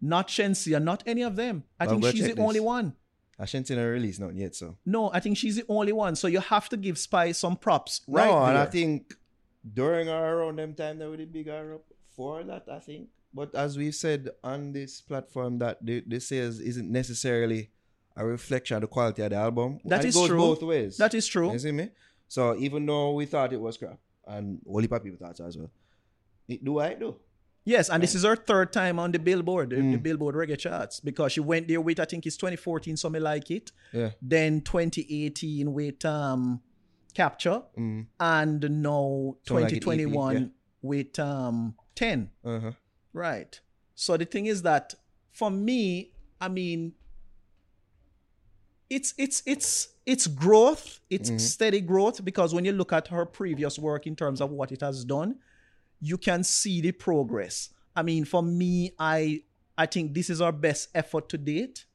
not Shenseea, not any of them. I Well, think she's the check only one. I shouldn't seen her release not yet, so. No, I think she's the only one. So you have to give Spice some props, right? no, and I think during our around them time they would big her up for that, I think. But as we said on this platform, that the, the sales isn't necessarily a reflection of the quality of the album. That is it goes true. both ways. that is true. You see me? So even though we thought it was crap, and only people thought so as well, it do I do. Yes, and this is her third time on the Billboard, the, the Mm. Billboard reggae charts, because she went there with I think it's 2014, something like it. Yeah. Then 2018 with um Capture, Mm. and now Something like EP, 2021 yeah. with um 10. Uh-huh. Right. So the thing is that for me, I mean, it's it's it's it's growth. It's Mhm. steady growth because when you look at her previous work in terms of what it has done, you can see the progress. I mean, for me, I I think this is our best effort to date.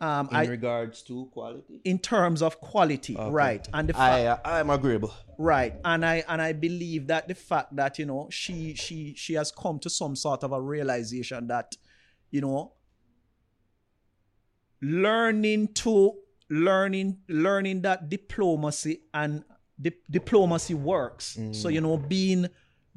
Um, In I regards to quality, in terms of quality, Okay. right? And the fact I uh, I'm agreeable. right and i and i believe that the fact that you know she she she has come to some sort of a realization that you know learning to learning learning that diplomacy and di- diplomacy works so you know being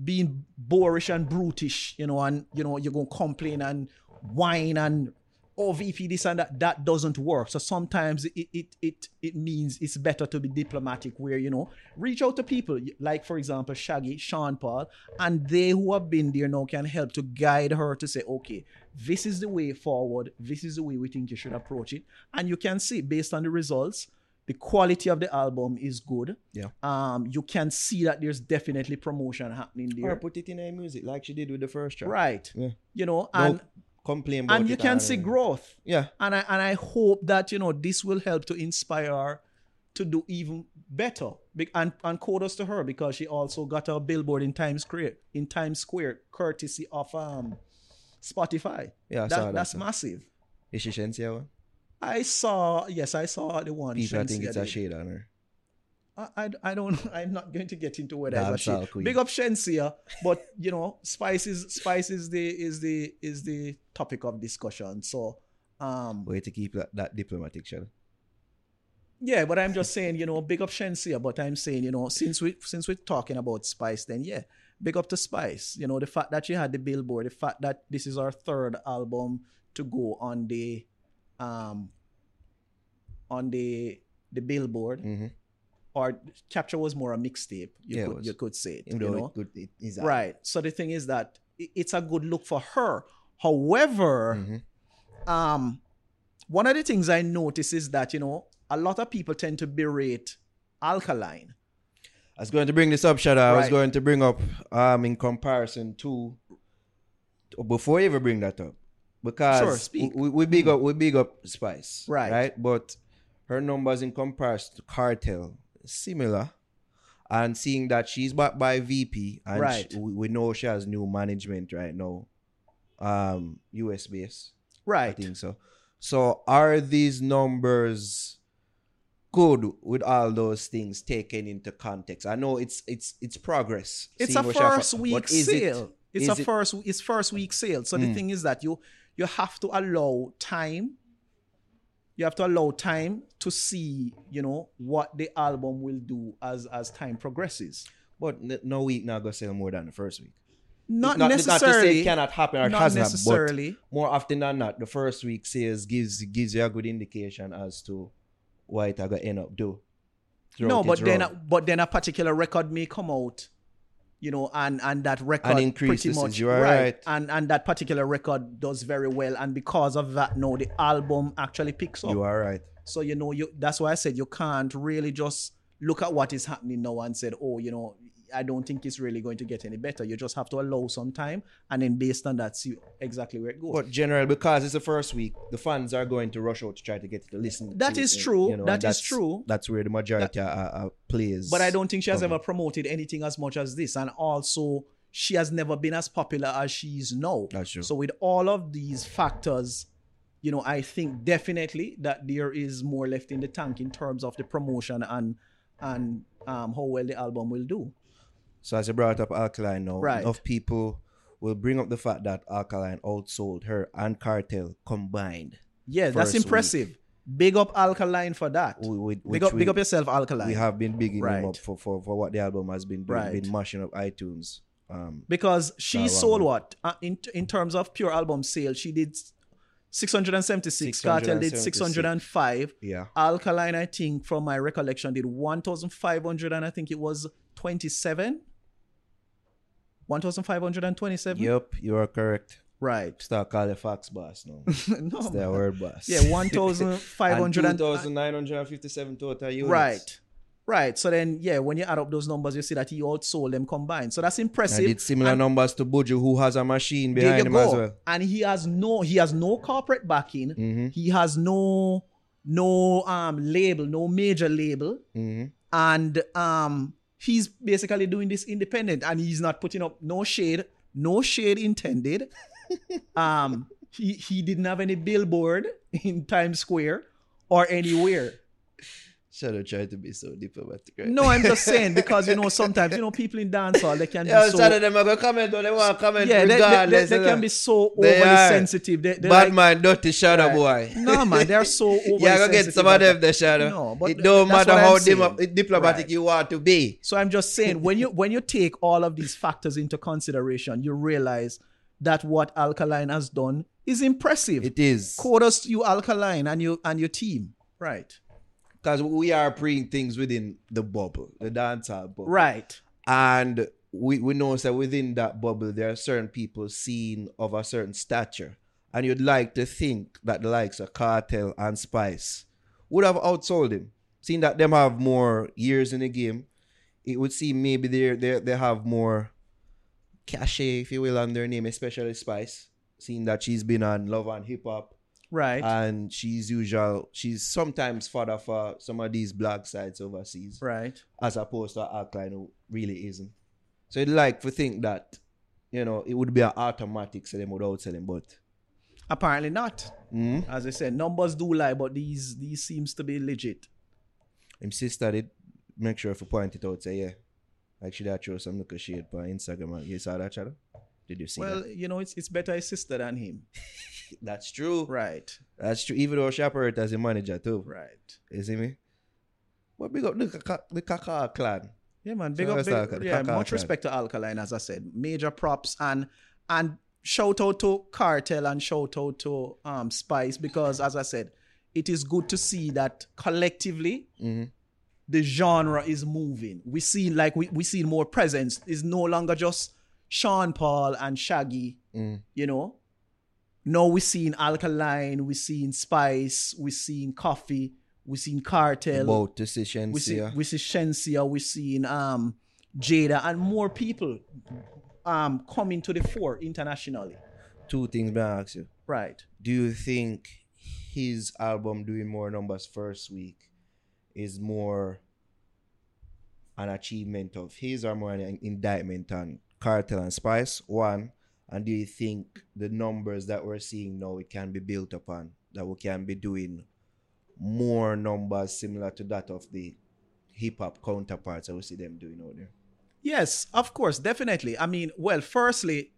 being boorish and brutish you know and you know you're gonna complain and whine and oh VP this and that that doesn't work. So sometimes it it it it means it's better to be diplomatic where you know reach out to people like for example Shaggy, Sean Paul, and they who have been there now can help to guide her to say, okay, this is the way forward, this is the way we think you should approach it. And you can see based on the results, the quality of the album is good. Yeah. Um, you can see that there's definitely promotion happening there. Or put it in a music like she did with the first track. Right. Yeah. You know, No and complain about and you can or see growth. Yeah. And I and I hope that you know this will help to inspire her to do even better. Be- And and kudos to her because she also got a billboard in Times Square in Times Square, courtesy of um Spotify. Yeah, I That- that, that's massive. Is she Shenseea one? I saw yes, I saw the one. People Shenseea think it's a shade on her. I, I, I don't I'm not going to get into whether it's a Dancehall Big up Shenseea, but you know, spice is spice is the is the is the topic of discussion. So um Way to keep that, that diplomatic, shall yeah, but I'm just saying, you know, big up Shenseea, but I'm saying, you know, since we since we're talking about Spice, then yeah, big up to Spice. You know, the fact that she had the billboard, the fact that this is our third album to go on the um on the the billboard Mm-hmm. or capture was more a mixtape you Yeah, could you could say it, Even you know it could, it a- right so the thing is that it's a good look for her however Mhm. um one of the things i notice is that you know a lot of people tend to berate alkaline I was going to bring this up, Shadow. I was going to bring up um in comparison to before you ever bring that up. Because Sure. We, we big up we big up Spice. Right. Right? But her numbers in comparison to Kartel similar. And seeing that she's backed by VP and Right. she- we know she has new management right now. Um US base. Right. I think so. So are these numbers good with all those things taken into context? I know it's it's it's progress. it's a first week is it- sale it's is a it- first it's first week sale so the Mm. thing is that you you have to allow time you have to allow time to see you know what the album will do as as time progresses But no week now go sell more than the first week. Not, not, necessarily Not to say it cannot happen or it not has not, necessarily but more often than not, the first week sales gives gives you a good indication as to what it gonna end up do. no but then a, but then a particular record may come out you know and and that record increase pretty much You are right. and and that particular record does very well and because of that now the album actually picks up you are right. So you know, you that's why I said you can't really just look at what is happening now and said, oh, you know, I don't think it's really going to get any better. You just have to allow some time and then based on that, see exactly where it goes. But general, because it's the first week, the fans are going to rush out to try to get to listen. That to is true. You know, That that's- true. That's where the majority are, are, are plays. But I don't think she has ever promoted anything as much as this. And also, she has never been as popular as she is now. That's true. So, with all of these factors, you know, I think definitely that there is more left in the tank in terms of the promotion and and um, how well the album will do. So as you brought up Alkaline now, Right. enough people will bring up the fact that Alkaline outsold her and Kartel combined. Yeah, that's impressive. Big up Alkaline for that. We, we, Big up, we, big up yourself, Alkaline. we have been bigging Right. him up for, for, for what the album has been doing, Right. been mashing up iTunes. Um, because she sold what uh, in in terms of pure album sales, she did 676. Kartel did 605. yeah. Alkaline, I think, from my recollection, did 1,500 and I think it was 27. 1,527? Yep, you are correct. Right. Start calling Fox boss now. no, It's their word boss. Yeah, 1,500 and, 2,957 total units. Right. Right. So then, yeah, when you add up those numbers, you see that he outsold them combined. So that's And impressive. did similar And numbers to Buju, who has a machine behind him as well. And he has no, he has no corporate backing. Mm-hmm. He has no, no um label, no major label, Mm-hmm. and um he's basically doing this independent, and he's not putting up no shade, no shade intended. um, he he didn't have any billboard in Times Square or anywhere. Shadow tried to be so diplomatic, right? No, I'm just saying because you know sometimes you know people in dancehall they can Yeah, be so Shadow them are comment on they want to comment yeah they, they, they, they can be so overly are. sensitive. They, Bad like, man, dirty Shadow Right. boy. no man, they're so overly Yeah, go get some of them, the Shadow. No, but it don't matter how saying. diplomatic Right. you want to be. So I'm just saying when you when you take all of these factors into consideration, you realize that what Alkaline has done is impressive. It is. Kudos to you, Alkaline, and you and your team. Right. Because we are preying things within the bubble, the dancehall bubble. Right. And we, we know that within that bubble, there are certain people seen of a certain stature. And you'd like to think that the likes of Kartel and Spice would have outsold him. Seeing that them have more years in the game, it would seem maybe they they they have more cachet, if you will, on their name, especially Spice. Seeing that she's been on Love and Hip Hop Right. and she's usual she's sometimes fodder for some of these black sites overseas right. as opposed to Alkaline who really isn't. So you'd like to think that, you know, it would be an automatic selling without selling, but Apparently not. mm, As I said, numbers do lie, but these these seems to be legit. him sister did make sure to point it out, say, yeah. Like she did throw some little shade on Instagram. You saw that, Shadow? Did you see Well, that? you know, it's it's better his sister than him. That's true. Right. That's true. Even though she operate as a manager too. Right. You see me? But big up the, Kaka- the Kaka clan. Yeah, man. Big So up. Big, the yeah, Kaka much clan. respect to Alkaline, as I said. Major props and and shout out to Kartel and shout out to um Spice because, as I said, it is good to see that collectively Mhm. the genre is moving. We see like we we see more presence. It's no longer just Sean Paul and Shaggy. Mm. You know. Now we're seeing Alkaline, we're seeing Spice, we're seeing Koffee, we're seeing Kartel About decision. we see we see Shenseea, we seen um Jada and more people um coming to the fore internationally. Two things may I ask you. Right. do you think his album doing more numbers first week is more an achievement of his or more an indictment on Kartel and Spice? One, and do you think the numbers that we're seeing now it can be built upon that we can be doing more numbers similar to that of the hip hop counterparts that we see them doing out there? Yes, of course, definitely. I mean, well, firstly,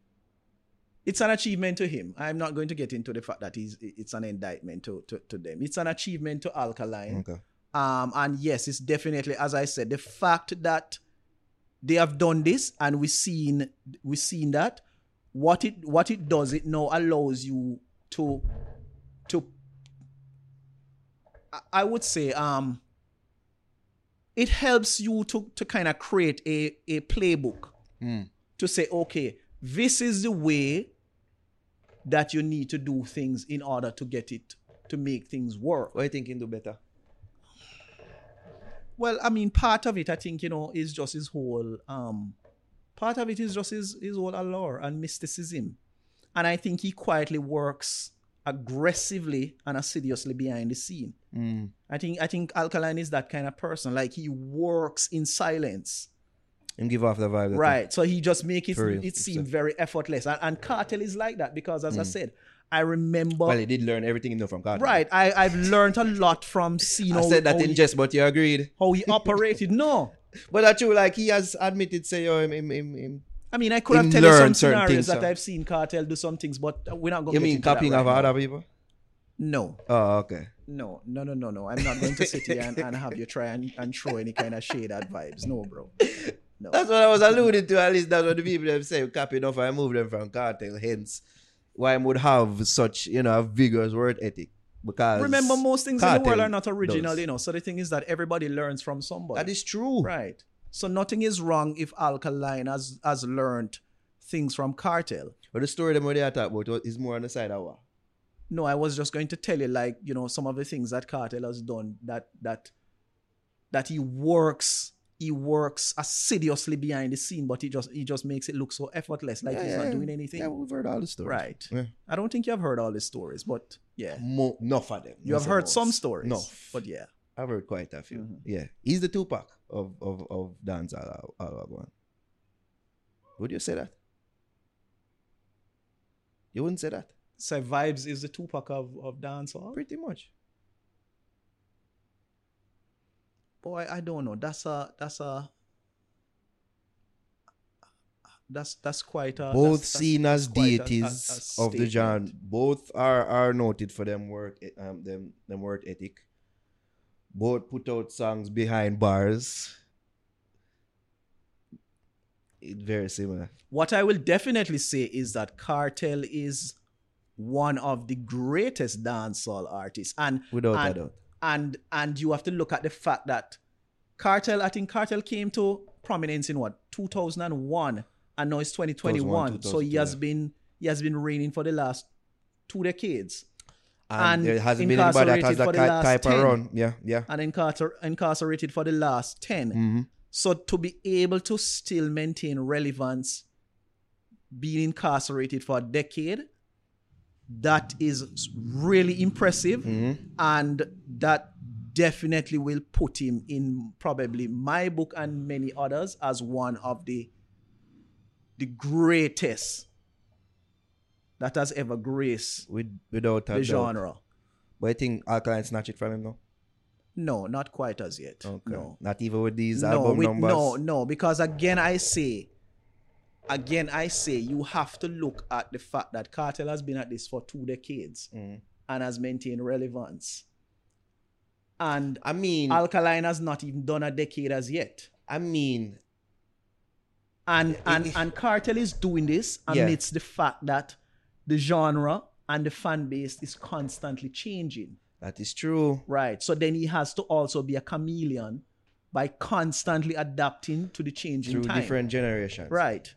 it's an achievement to him. I'm not going to get into the fact that he's it's an indictment to, to, to them. It's an achievement to Alkaline. Okay. Um, and yes, it's definitely, as I said, the fact that they have done this and we've seen we've seen that what it what it does, it now allows you to to I- would say um it helps you to to kind of create a, a playbook Mm. to say, okay, this is the way that you need to do things in order to get it to make things work. What do you can do better? Well, I mean, part of it, I think, you know, is just his whole um part of it is just his, his whole allure and mysticism. And I think he quietly works aggressively and assiduously behind the scene. Mm. I think I think Alkaline is that kind of person. Like he works in silence. And give off the vibe. Right. So he just make it it seem very effortless. And, and Kartel is like that because as I said, I remember Well, he did learn everything he know from Kartel. Right. I, I've learned a lot from seeing I said that in he, jest, but you agreed. how he operated. No. But that's true. Like he has admitted, say, yo, him, him, him, him. I mean, I could have tell you some certain scenarios things, that so. I've seen Kartel do some things, but we're not going to You mean copying of other people? No, Oh, okay. no, no, no, no, no. I'm not going to sit here and, and have you try and, and throw any kind of shade at Vybz. No, bro. No. That's what I was alluding to. At least that's what the people them say. Copying off and move them from Kartel. Hence, why I would have such, you know, a vigorous word ethic. Because Remember, most things in the world are not original, does. you know. So the thing is that everybody learns from somebody. That is true. right. So nothing is wrong if Alkaline has has learned things from Kartel. But the story them what they talking about is more on the side of what? No, I was just going to tell you, like, you know, some of the things that Kartel has done that that that he works he works assiduously behind the scene, but he just he just makes it look so effortless, like Yeah, he's yeah, not doing anything. Yeah, we've heard all the stories. right. Yeah. I don't think you have heard all the stories, but yeah. Mo- enough of them. You have heard most. some stories. No. But yeah. I've heard quite a few. Mhm. Yeah. He's the Tupac of, of, of dance all one. Would you say that? You wouldn't say that? So Vybz is the Tupac of, of dancehall. Pretty much. Boy, I don't know. That's a that's a that's that's quite a both that's, seen as that's quite a- a- deities a of the genre. Both are are noted for them work e- um them them work ethic. Both put out songs behind bars. It very similar. What I will definitely say is that Kartel is one of the greatest dancehall artists. And Without a doubt. And and you have to look at the fact that Kartel, I think Kartel came to prominence in what 2001, and now it's 2021. 2001, so he has been he has been reigning for the last two decades And, and there hasn't been anybody that has that for the last type 10. of run. Yeah, yeah. and incarcer- incarcerated for the last 10. Mm-hmm. So to be able to still maintain relevance, being incarcerated for a decade, that is really impressive. Mm-hmm. And that definitely will put him in probably my book and many others as one of the the greatest that has ever graced With, without the doubt. genre. But I think Alkaline snatch it from him now. No, not quite as yet. Okay. No. Not even with these no, album with- numbers. no, no, because again I say, again I say, you have to look at the fact that Kartel has been at this for two decades Mm. and has maintained relevance. And I mean, Alkaline has not even done a decade as yet. I mean, And and and Kartel is doing this Yeah. amidst the fact that the genre and the fan base is constantly changing. that is true. Right. So then he has to also be a chameleon by constantly adapting to the changing Through time. different generations. Right.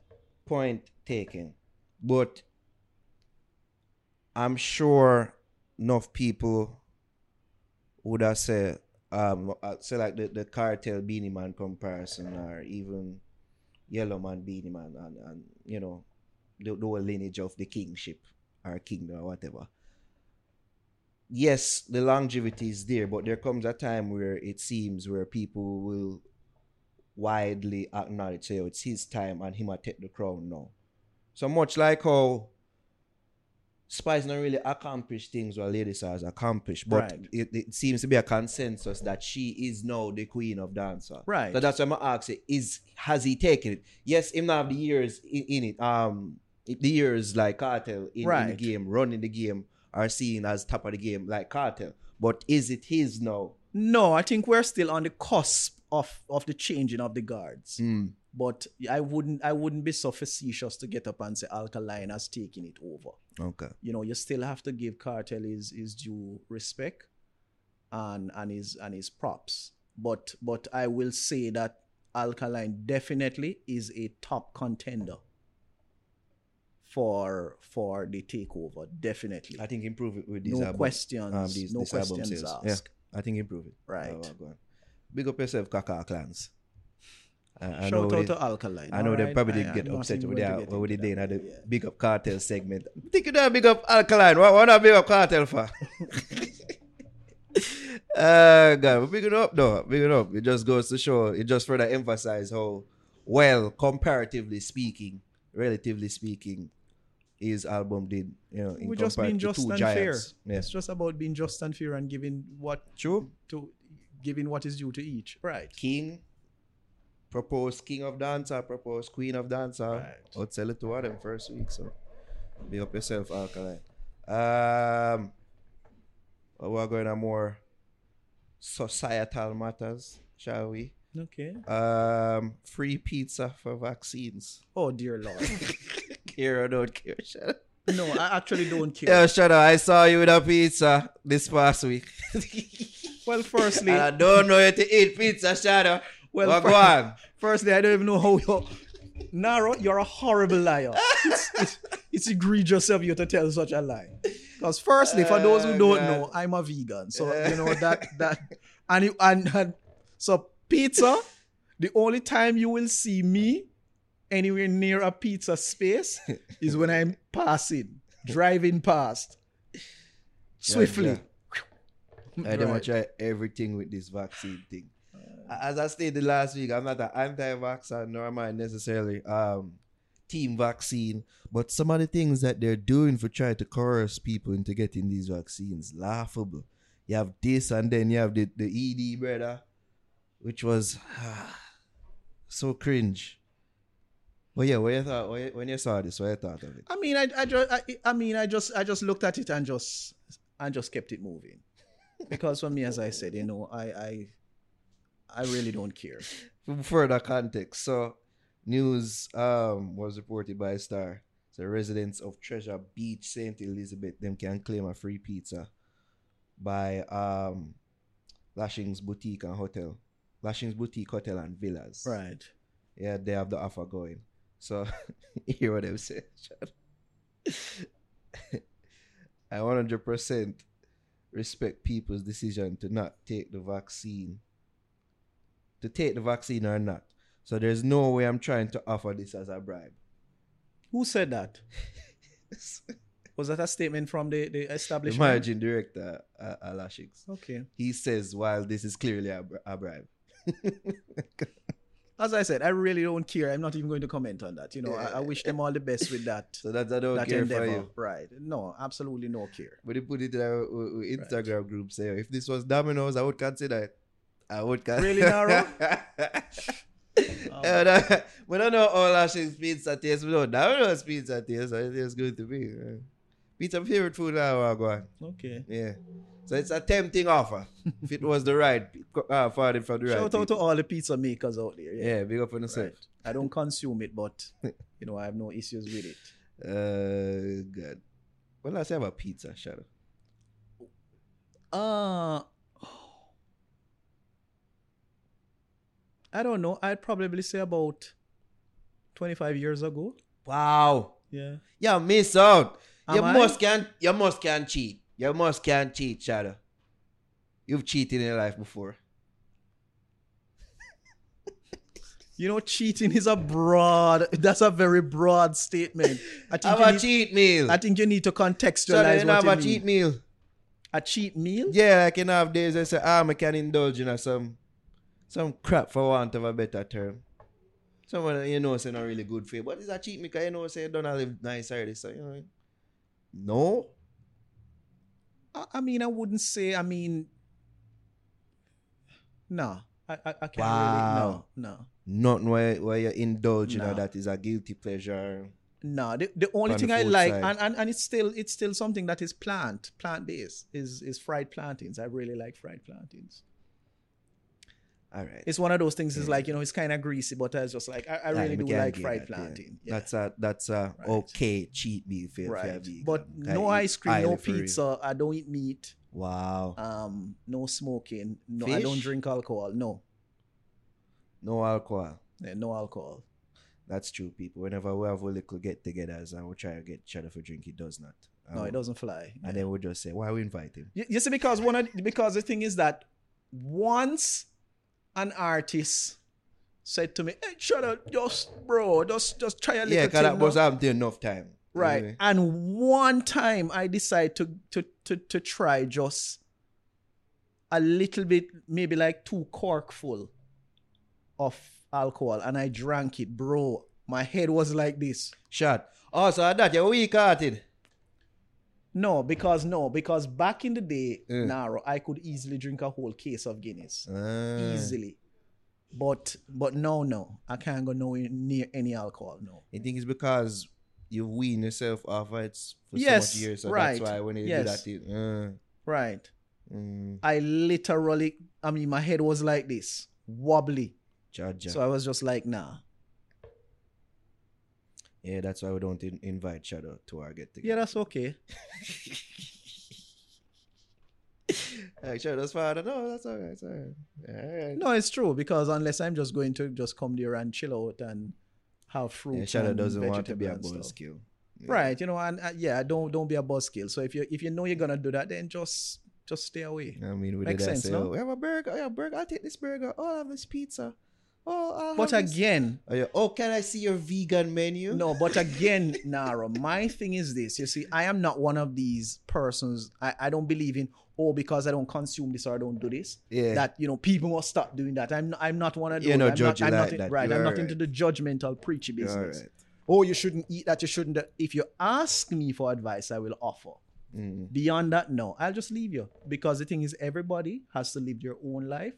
Point taken. But I'm sure enough people would have said, um, uh, like the, the Kartel Beenie Man comparison or even Yellow Man Beenie Man and, and you know, the, the whole lineage of the kingship or kingdom or whatever. Yes, the longevity is there, but there comes a time where it seems where people will widely acknowledged. oh, it's his time and he might take the crown now. So much like how Spice not really accomplished things what Lady has accomplished, but Right. it, it seems to be a consensus that she is now the queen of dancer. Right. So that's why I'm asking, is has he taken it? Yes, him not have the years in, in it. Um the years like Kartel in, in the game, running the game, are seen as top of the game like Kartel. But is it his now? No, I think we're still on the cusp of of the changing of the guards. Mm. But I wouldn't I wouldn't be so facetious to get up and say Alkaline has taken it over. Okay. You know, you still have to give Kartel his, his due respect and and his and his props. But but I will say that Alkaline definitely is a top contender for for the takeover. Definitely. I think improve it with these no album, questions. um, these, no album questions asked. Yeah, I think improve it. Right. Oh, well, go on. Big up yourself, Kaka clans. I, I Shout out they, to Alkaline. I know they probably I- did I'm get upset with that they into did that, the yeah. big up Kartel segment. I think you don't big up alkaline. What what not big up Kartel for? uh God, we big it up though. Big it up. It just goes to show it just further emphasize how well, comparatively speaking, relatively speaking, his album did, you know, in We're just being just and giants. fair. Yeah. It's just about being just and fair and giving what True. to giving what is due to each. Right. King proposed king of dancer, proposed queen of dancer. Right. I'll tell it to them first week. So be up yourself, alkaline. Um we're going on more societal matters, shall we? Okay. Um free pizza for vaccines. Oh dear Lord. care or don't care, Shadow. no, I actually don't care. Yeah, shut up. I saw you with a pizza this past week. Well, firstly, I don't know you to eat pizza, Shadow. Well, Well, fir- go on. firstly, I don't even know how you're. Naro, you're a horrible liar. it's, it's, it's egregious of you to tell such a lie. Because firstly, for those who Oh, don't God. know, I'm a vegan, so you know that that and you, and, and so pizza. The only time you will see me anywhere near a pizza space is when I'm passing, driving past swiftly. yeah. I don't Right. try everything with this vaccine thing. As I stated the last week, I'm not an anti-vaxxer, nor am I necessarily um, team vaccine. But some of the things that they're doing for trying to coerce people into getting these vaccines, laughable. You have this, and then you have the, the ED brother, which was so cringe. But yeah, what you thought what you- when you saw this, what you thought of it? I mean, I, I just, I, I mean, I just, I just looked at it and just, and just kept it moving, because for me, as I said, you know, I, I, I really don't care. For further context, so news um was reported by Star So residents of Treasure Beach, St. Elizabeth, them can claim a free pizza by um Lashings Boutique and Hotel. Lashings Boutique Hotel and Villas. Right. Yeah, they have the offer going. So hear what I'm saying. I 100% respect people's decision to not take the vaccine. To take the vaccine or not. So there's no way I'm trying to offer this as a bribe. Who said that? Was that a statement from the, the the establishment? managing director uh, at Lashings. Okay. He says, while this is clearly a, a bribe. As I said, I really don't care. I'm not even going to comment on that. You know, I, I wish them all the best with that. So that's I don't that care endeavor. for you. Right. No, absolutely no care. But they put it in our uh, uh, Instagram group say if this was Domino's, I would consider it. I would consider Really, Naro? Yeah, that- but I know all Lashing's pizza tastes, but no Domino's pizza tastes. so It tastes good to me. uh. Pizza favorite food now, on. Okay. Yeah. So it's a tempting offer. if it was the right uh, for it from the right. Shout out to all the pizza makers out there. Yeah. Yeah, big up on yourself. Right. I don't consume it, but you know, I have no issues with it. Uh, God. When last time have a pizza, Shadow? Uh I don't know. I'd probably say about 25 years ago. Wow. Yeah. You miss out. you I? must can you must can cheat. You must can't cheat, Shadow. You've cheated in your life before. You know, cheating is a broad. That's a very broad statement. I think, Have you a need, cheat meal. I think you need to contextualize you what have you a mean. cheat meal. A cheat meal? Yeah, like you have days I say, ah, I can indulge in some some crap for want of a better term. Someone you know say not really good for you. But it's a cheat meal because you know say you don't live nice already. So you know. No. I, I mean, I wouldn't say. I mean, no, I, I, I can't Wow. really. No, no. Nothing where, where you indulge in No. that is a guilty pleasure. no. The, the only On the thing I like, side. and, and, and it's still it's still something that is plant plant based is is fried plantains. I really like fried plantains. All right. It's one of those things. It's Yeah. like you know, it's kind of greasy, but I was just like I, I really do like fried that, plantain. Yeah. That's a that's a Right. okay cheat meal for, for right. vegan. But no ice cream, no for pizza. I don't eat meat. Wow. Um, no smoking. No, I don't drink alcohol. No, no alcohol. Yeah, no alcohol. That's true, people. Whenever we have a little get togethers and we try to get each other for drink, it does not. No, Um, it doesn't fly. And then we just say, why we invite him? You, you see, because one of because the thing is that once an artist said to me, "Hey, shut up, just bro, just just try a little bit. Yeah, because that thing was now." happened enough time. right." Anyway. And one time I decided to to to to try just a little bit, maybe like two cork full of alcohol, and I drank it, bro. My head was like this. Shot. Oh, so that you're weak hearted. No, because no, because back in the day, Yeah. Naro, I could easily drink a whole case of Guinness. Ah. easily. But but no, no, I can't go nowhere near any alcohol. No. I think it's because you've weaned yourself off of it for Yes, so much years. So right. that's why when you Yes. do that, it, uh, Right. mm, I literally, I mean, my head was like this, wobbly. judge. So I was just like, nah. Yeah, that's why we don't in- invite Shadow to our get together. Yeah, that's okay. Like, Shadow's father, no, that's all right. It's all right. All right. No, it's true because unless I'm just going to just come there and chill out and have fruit. Yeah, Shadow doesn't want to be a buzzkill. Yeah. Right, you know, and uh, yeah, don't don't be a buzzkill. So if you if you know you're gonna do that, then just just stay away. I mean, we Makes did that sense, say, no? oh, we have a burger. Yeah, burger. I'll take this burger. Oh, I'll have this pizza. Oh, But have this- again, Oh, yeah. oh, can I see your vegan menu? No, but again, Naro, my thing is this. You see, I am not one of these persons. I, I don't believe in, oh, because I don't consume this or I don't do this, Yeah. that, you know, people must stop doing that. I'm, I'm not one of those. You're not I'm judgy I'm like in- that. Right. You're I'm not alright. into the judgmental, preachy You're business. alright. Oh, you shouldn't eat that. You shouldn't. If you ask me for advice, I will offer. Mm, Beyond that, no. I'll just leave you. Because the thing is, everybody has to live their own life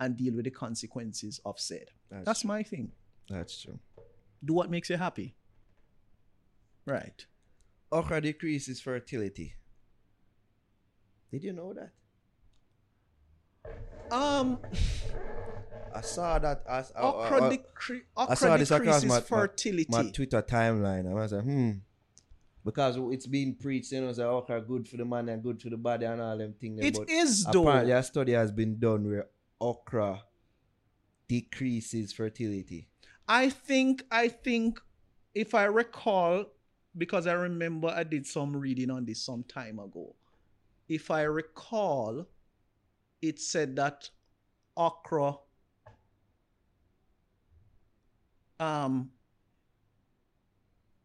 and deal with the consequences of said. That's That's my thing. That's true. Do what makes you happy. Right. Okra decreases fertility. Did you know that? Um, I saw that. I, I, okra, I, decre- I okra saw this across decreases my, fertility. my, my Twitter timeline. I was like, hmm. Because it's been preached, you know, that okra good for the man and good for the body and all them things. It but is though. apparently a study has been done where okra decreases fertility. I think I think if I recall, because I remember I did some reading on this some time ago. If I recall, it said that okra um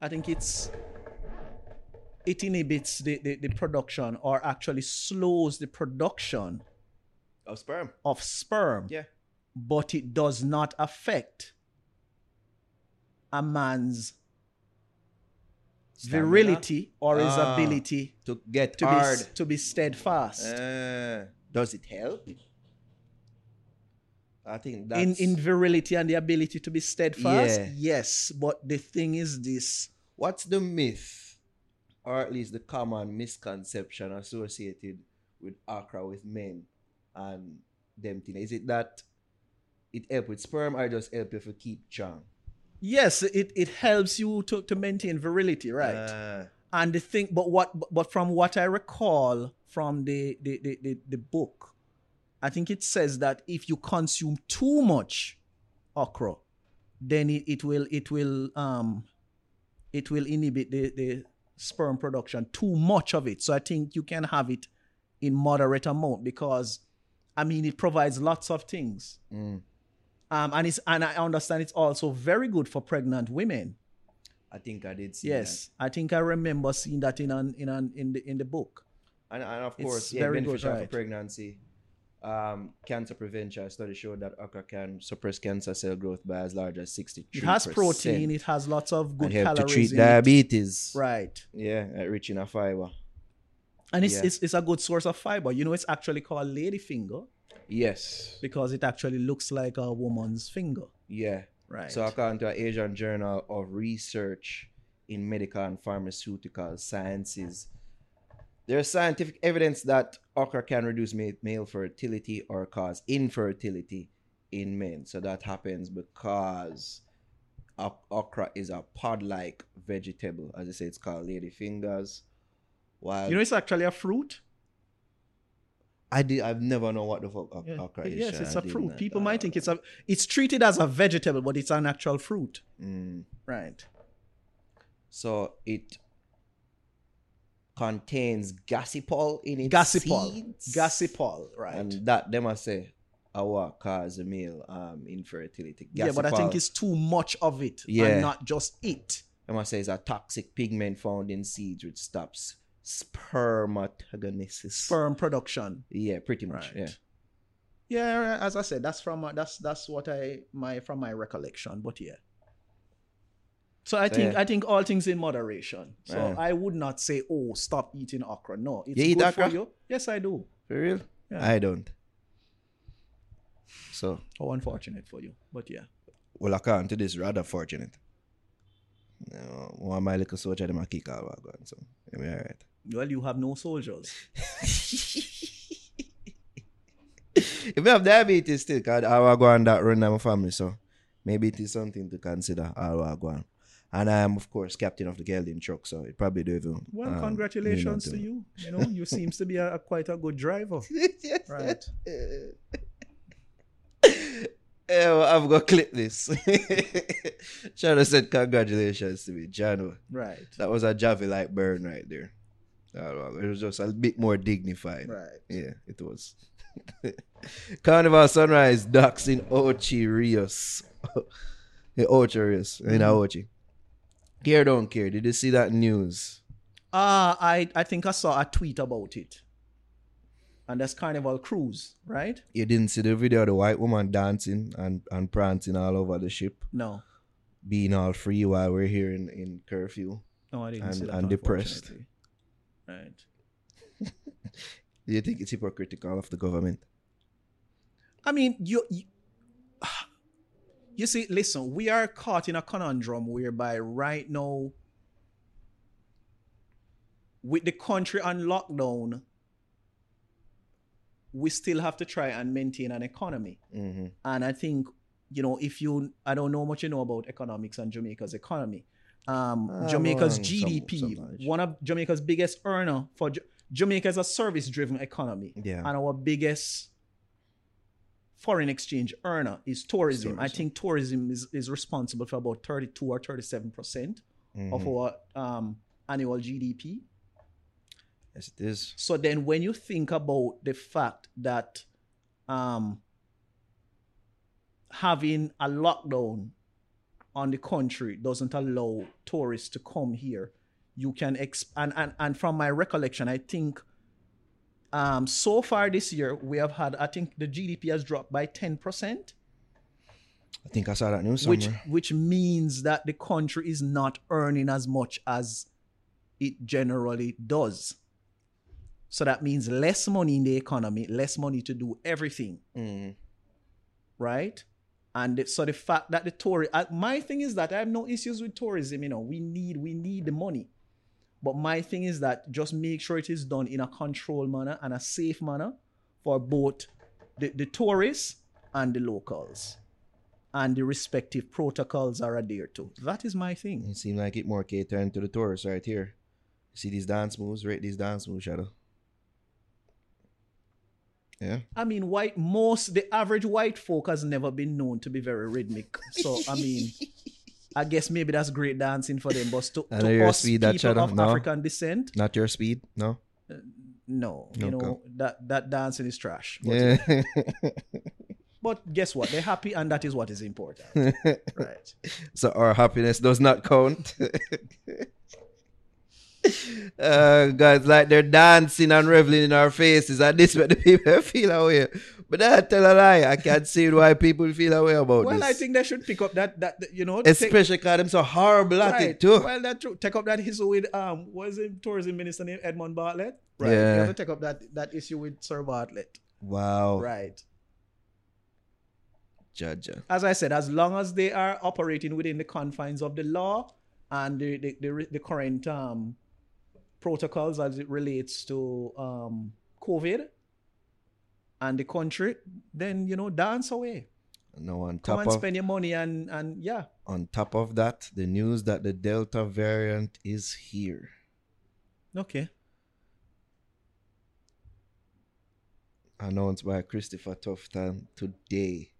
I think it's it inhibits the, the, the production or actually slows the production Of sperm. of sperm Yeah. but it does not affect a man's Stamina. virility or his Ah. ability To get to hard. be to be steadfast. Uh, does it help? I think in that's in virility and the ability to be steadfast, Yeah. yes. But the thing is this: what's the myth, or at least the common misconception associated with okra with men and them thing? Is it that it help with sperm or just help you to keep strong? yes, it it helps you to to maintain virility, right? Uh, and the thing, but what but from what I recall from the the the, the, the book, I think it says that if you consume too much okra, then it, it will it will um it will inhibit the, the sperm production too much of it. So I think you can have it in moderate amount because I mean it provides lots of things. mm, Um, and it's and I understand it's also very good for pregnant women. I think I did see Yes, I think I remember seeing that in an in an in the in the book. And, and of It's course, yeah, very good, beneficial for pregnancy. Um, cancer prevention study showed that okra can suppress cancer cell growth by as large as 63%. It has protein. It has lots of good and help to calories. treat in it. diabetes. Right, Yeah, uh, rich in a fiber. And it's, Yeah. it's it's a good source of fiber. You know, it's actually called ladyfinger Yes. because it actually looks like a woman's finger. Yeah. Right. So according to an Asian Journal of Research in Medical and Pharmaceutical Sciences, there's scientific evidence that okra can reduce male fertility or cause infertility in men. So that happens because okra is a pod-like vegetable. As I say, it's called ladyfingers. While you know, it's actually a fruit. I did, I've never known what the fuck Yeah. is. Yes, it's a fruit. People might think it's a. It's treated as a vegetable, but it's an actual fruit. mm. Right. So it contains gossypol in its Gossypol. seeds. Gossypol. Right. And that them I say our cause a male um infertility. yeah, but I think it's too much of it, Yeah. and not just it. them I say it's a toxic pigment found in seeds which stops spermatogenesis. Sperm production. yeah, pretty much. Right. Yeah. Yeah, as I said, that's from my- that's that's what I my from my recollection. But yeah. So I So, think yeah. I think all things in moderation. So Yeah. I would not say, oh, stop eating okra. No, it's You eat good okra? for you. Yes, I do. For real? Yeah. I don't. So How unfortunate for you. But yeah. well according to this rather fortunate. No, one of my little soldier them a kick all what going, so yeah, alright. Well, you have no soldiers. if you have diabetes still, cause I will go on that run in my family, so maybe it is something to consider. I will go on. And I am, of course, captain of the Gelding truck, so it probably do even. Well, um, congratulations to you. You know, you seems to be a, a quite a good driver. Right. Yeah, well, I've got to clip this. Shadow said congratulations to me, Jano. Right. That was a Javi like burn right there. Oh, It was just a bit more dignified. Right. Yeah, it was. Carnival Sunrise Ducks in Ocho Rios. in Ocho Rios. In Ochi. Care don't care. Did you see that news? Uh I I think I saw a tweet about it. And that's Carnival Cruise, right? You didn't see the video of the white woman dancing and, and prancing all over the ship, No. being all free while we're here in, in curfew. No, I didn't And- see that. and depressed. Right. Do you think it's hypocritical of the government? I mean, you, you you see, listen, we are caught in a conundrum whereby right now, with the country on lockdown, we still have to try and maintain an economy. Mm-hmm. And I think, you know, if you, I don't know much you know about economics and Jamaica's economy, um, Ah, Jamaica's GDP, some one of Jamaica's biggest earner for Ja- Jamaica is a service-driven economy, Yeah. and our biggest foreign exchange earner is tourism. I think tourism is, is responsible for about 32 or 37 percent of Mhm. our um, annual GDP. Yes, it is. So then, when you think about the fact that um, having a lockdown on the country doesn't allow tourists to come here, you can exp- and, and and from my recollection, I think um, so far this year we have had I think the GDP has dropped by ten percent, I think I saw that news which somewhere. which means that the country is not earning as much as it generally does. So that means less money in the economy, less money to do everything, Mhm. right? And so the fact that the Tory, my thing is that I have no issues with tourism. You know, we need we need the money, but my thing is that just make sure it is done in a controlled manner and a safe manner for both the, the tourists and the locals, and the respective protocols are adhered to. That is my thing. It seems like it more catering to the tourists right here. See these dance moves, right? these dance moves, Shadow. Yeah. I mean, white most the average white folk has never been known to be very rhythmic. So I mean, I guess maybe that's great dancing for them. But to, to us speed that people of no? African descent, Not your speed, no? Uh, no, you Okay. know that that dancing is trash. But, Yeah. but guess what? They're happy, and that is what is important, right? so our happiness does not count. Uh, guys, like they're dancing and reveling in our faces, and this make the people feel away. But that tell a lie. I can't see why people feel away about Well, this. Well, I think they should pick up that that you know, especially because them so horrible at right. it too. Well, that's true. Take up that issue with um, what is it, tourism minister named Edmund Bartlett? Right. Yeah. You have to take up that that issue with Sir Bartlett. wow, Right. judge. as I said, as long as they are operating within the confines of the law and the the, the, the current um, protocols as it relates to um, COVID and the country, then you know, dance away. No, on Come and of spend your money and and yeah. on top of that, the news that the Delta variant is here. Okay. announced by Christopher Tufton today.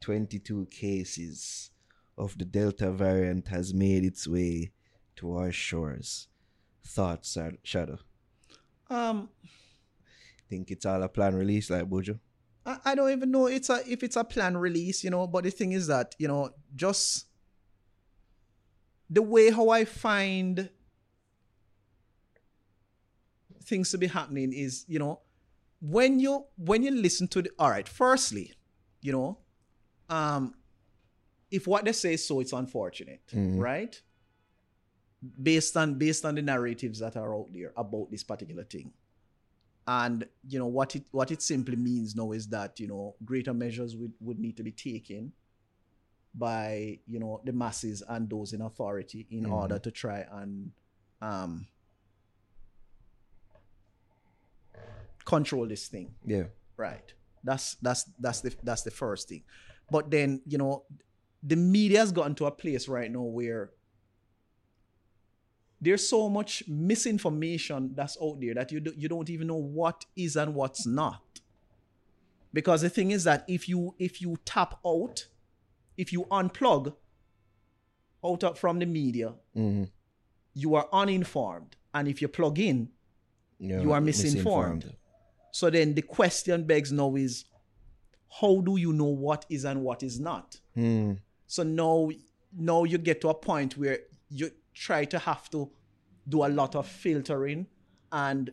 22 cases of the Delta variant has made its way to our shores. Thoughts, Shadow? Um, Think it's all a plan release like Buju? I, I don't even know it's a if it's a plan release, you know. But the thing is that you know, just the way how I find things to be happening is, you know, when you when you listen to the all right. Firstly, you know, um, if what they say is so, it's unfortunate, Mhm. right? Based on based on the narratives that are out there about this particular thing and you know what it what it simply means now is that you know greater measures would, would need to be taken by you know the masses and those in authority in Mhm. order to try and um control this thing Yeah. right that's that's that's the that's the first thing but then you know the media has gotten to a place right now where there's so much misinformation that's out there that you do, you don't even know what is and what's not. Because the thing is that if you if you tap out if you unplug out of, from the media hmm you are uninformed. And if you plug in You are misinformed. so then the question begs now is how do you know what is and what is not? Hmm. so now now you get to a point where you try to have to do a lot of filtering and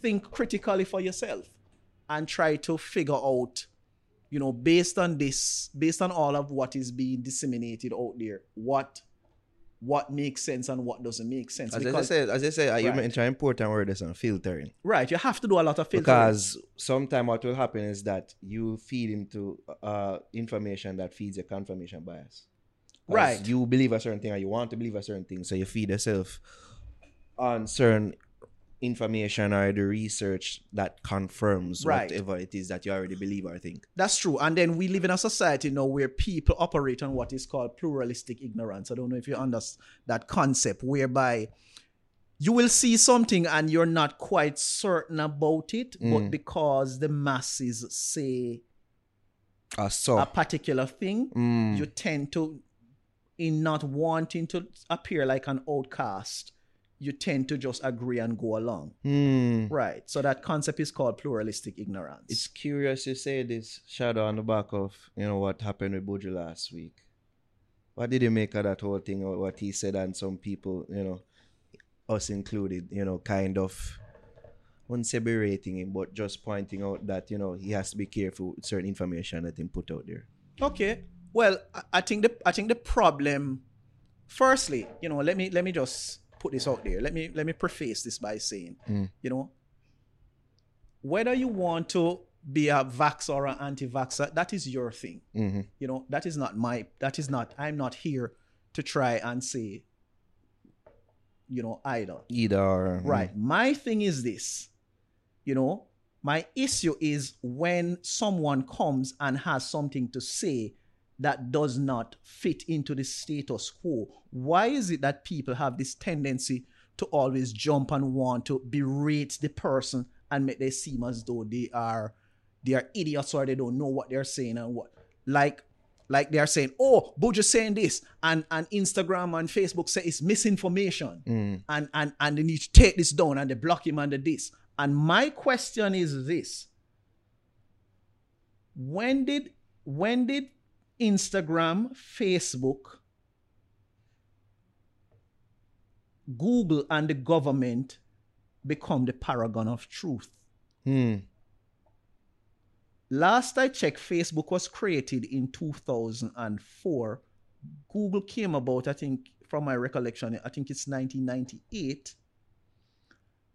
think critically for yourself and try to figure out you know based on this based on all of what is being disseminated out there what what makes sense and what doesn't make sense As I because say, as I you Right. mentioned an important word is on filtering. right you have to do a lot of filtering Because sometimes what will happen is that you feed into uh, information that feeds your confirmation bias. Right. You believe a certain thing or you want to believe a certain thing, so you feed yourself on certain information or the research that confirms Right. whatever it is that you already believe or think. That's true. And then we live in a society now where people operate on what is called pluralistic ignorance. I don't know if you understand that concept, whereby you will see something and you're not quite certain about it, but because the masses say Ah, so. a particular thing, Mm. you tend to, in not wanting to appear like an outcast, you tend to just agree and go along. Hmm. Right. So that concept is called pluralistic ignorance. It's curious you say this shadow on the back of you know what happened with Buju last week. What did you make of that whole thing or what he said and some people, you know, us included, you know, kind of wouldn't say berating him, but just pointing out that, you know, he has to be careful with certain information that he put out there. Okay. Well, I- think the I think the problem firstly, you know, let me let me just put this out there. Let me let me preface this by saying, you know, whether you want to be a vaxxer or an anti-vaxxer, that is your thing. Mm-hmm. You know, that is not my that is not I'm not here to try and say, you know, either. Either or. mm. Right. My thing is this. You know, my issue is when someone comes and has something to say that does not fit into the status quo. Why is it that people have this tendency to always jump and want to berate the person and make them seem as though they are they are idiots or they don't know what they're saying and what like like they're saying, oh, Buju's saying this, and and Instagram and Facebook say it's misinformation, mm. and and and they need to take this down, and they block him under this. And my question is this: When did when did Instagram, Facebook, Google, and the government become the paragon of truth? Hmm. Last I checked, Facebook was created in 2004. Google came about, I think, from my recollection, I think it's 1998.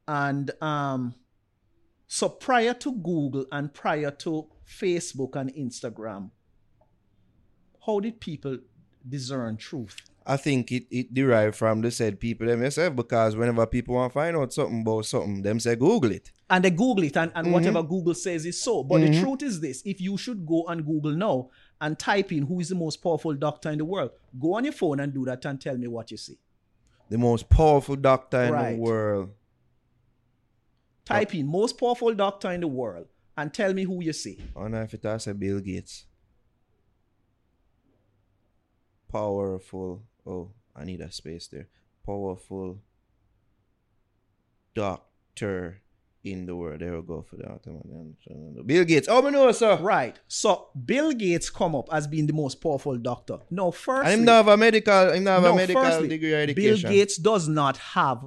And um, so prior to Google and prior to Facebook and Instagram, how did people discern truth? I think it, it derived from the said people themselves because whenever people want to find out something about something, them say Google it. and they Google it, and, and Mm-hmm. whatever Google says is so. But the truth is this if you should go on Google now and type in who is the most powerful doctor in the world, go on your phone and do that and tell me what you see. The most powerful doctor in Right. the world. Type in most powerful doctor in the world and tell me who you see. I wonder if it has a Bill Gates. Powerful. Oh, I need a space there. Powerful doctor in the world. There we go for that. Bill Gates. Oh, I know, sir. Right. So Bill Gates come up as being the most powerful doctor. No, first. i'm not have a medical, him not have no, a medical firstly, degree or Bill. Gates does not have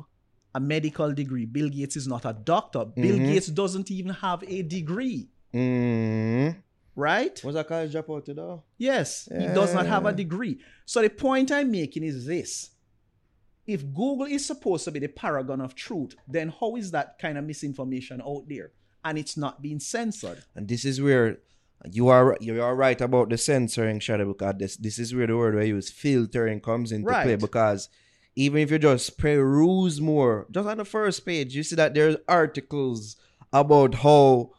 a medical degree. Bill Gates is not a doctor. Bill Mm-hmm. Gates doesn't even have a degree. Mm. Right? Was that college dropout though? Yes, he does not have a degree. So the point I'm making is this. If Google is supposed to be the paragon of truth, then how is that kind of misinformation out there? And it's not being censored. And this is where you are you are right about the censoring shadow because this this is where the word we use filtering comes into play because even if you just peruse more, just on the first page, you see that there's articles about how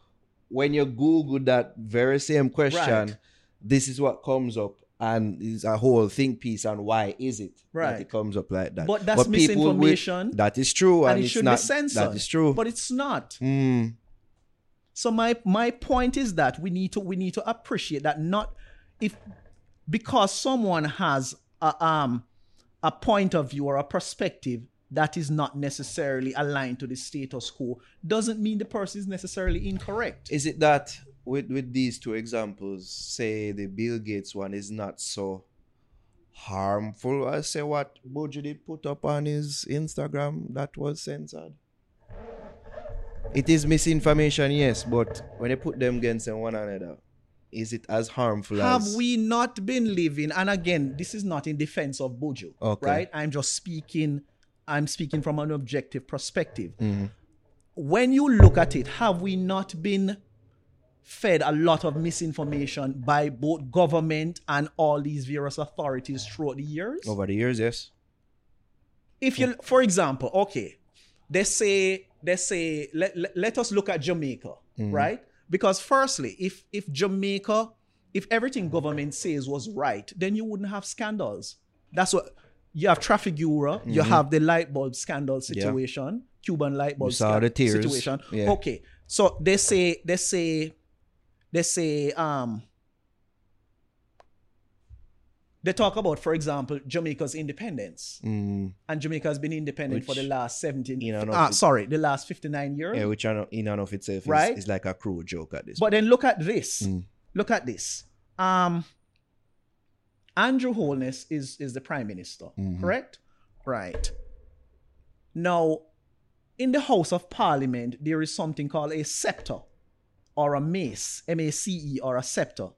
when you Google that very same question, Right. this is what comes up. And it's a whole think piece on why is it that it comes up like that. But that's will- misinformation, that is true, and and, it should not. be censored. That is true. But it's not. Mm. So my my point is that we need to we need to appreciate that not if because someone has a um a point of view or a perspective that is not necessarily aligned to the status quo doesn't mean the person is necessarily incorrect. Is it that with with these two examples, say the Bill Gates one is not so harmful as say what Buju did put up on his Instagram that was censored? It is misinformation, yes, but when you put them against one another, is it as harmful Have as we not been living? And again, this is not in defense of Buju, Okay. right? I'm just speaking. I'm speaking from an objective perspective. Mm-hmm. When you look at it, have we not been fed a lot of misinformation by both government and all these various authorities throughout the years? over the years? Yes. If you, for example, okay, they say they say let, let, let us look at Jamaica, Mm-hmm. right? Because firstly, if if Jamaica, if everything government says was right, then you wouldn't have scandals. That's what you have Trafigura, you have the light bulb scandal situation, Cuban light bulb Mm-hmm. tears. situation. Yeah. Okay, so they say they say they say um they talk about, for example, Jamaica's independence, Mm, and Jamaica has been independent for the last seventeen. you know, ah, it- sorry, the last fifty-nine years. yeah, which in and of itself Right? is like a cruel joke at this. But then look at this. Mm. Look at this. Um, Andrew Holness is is the prime minister, Mhm. correct? Right. Now, in the House of Parliament, there is something called a scepter or a mace, M A C E, or a scepter,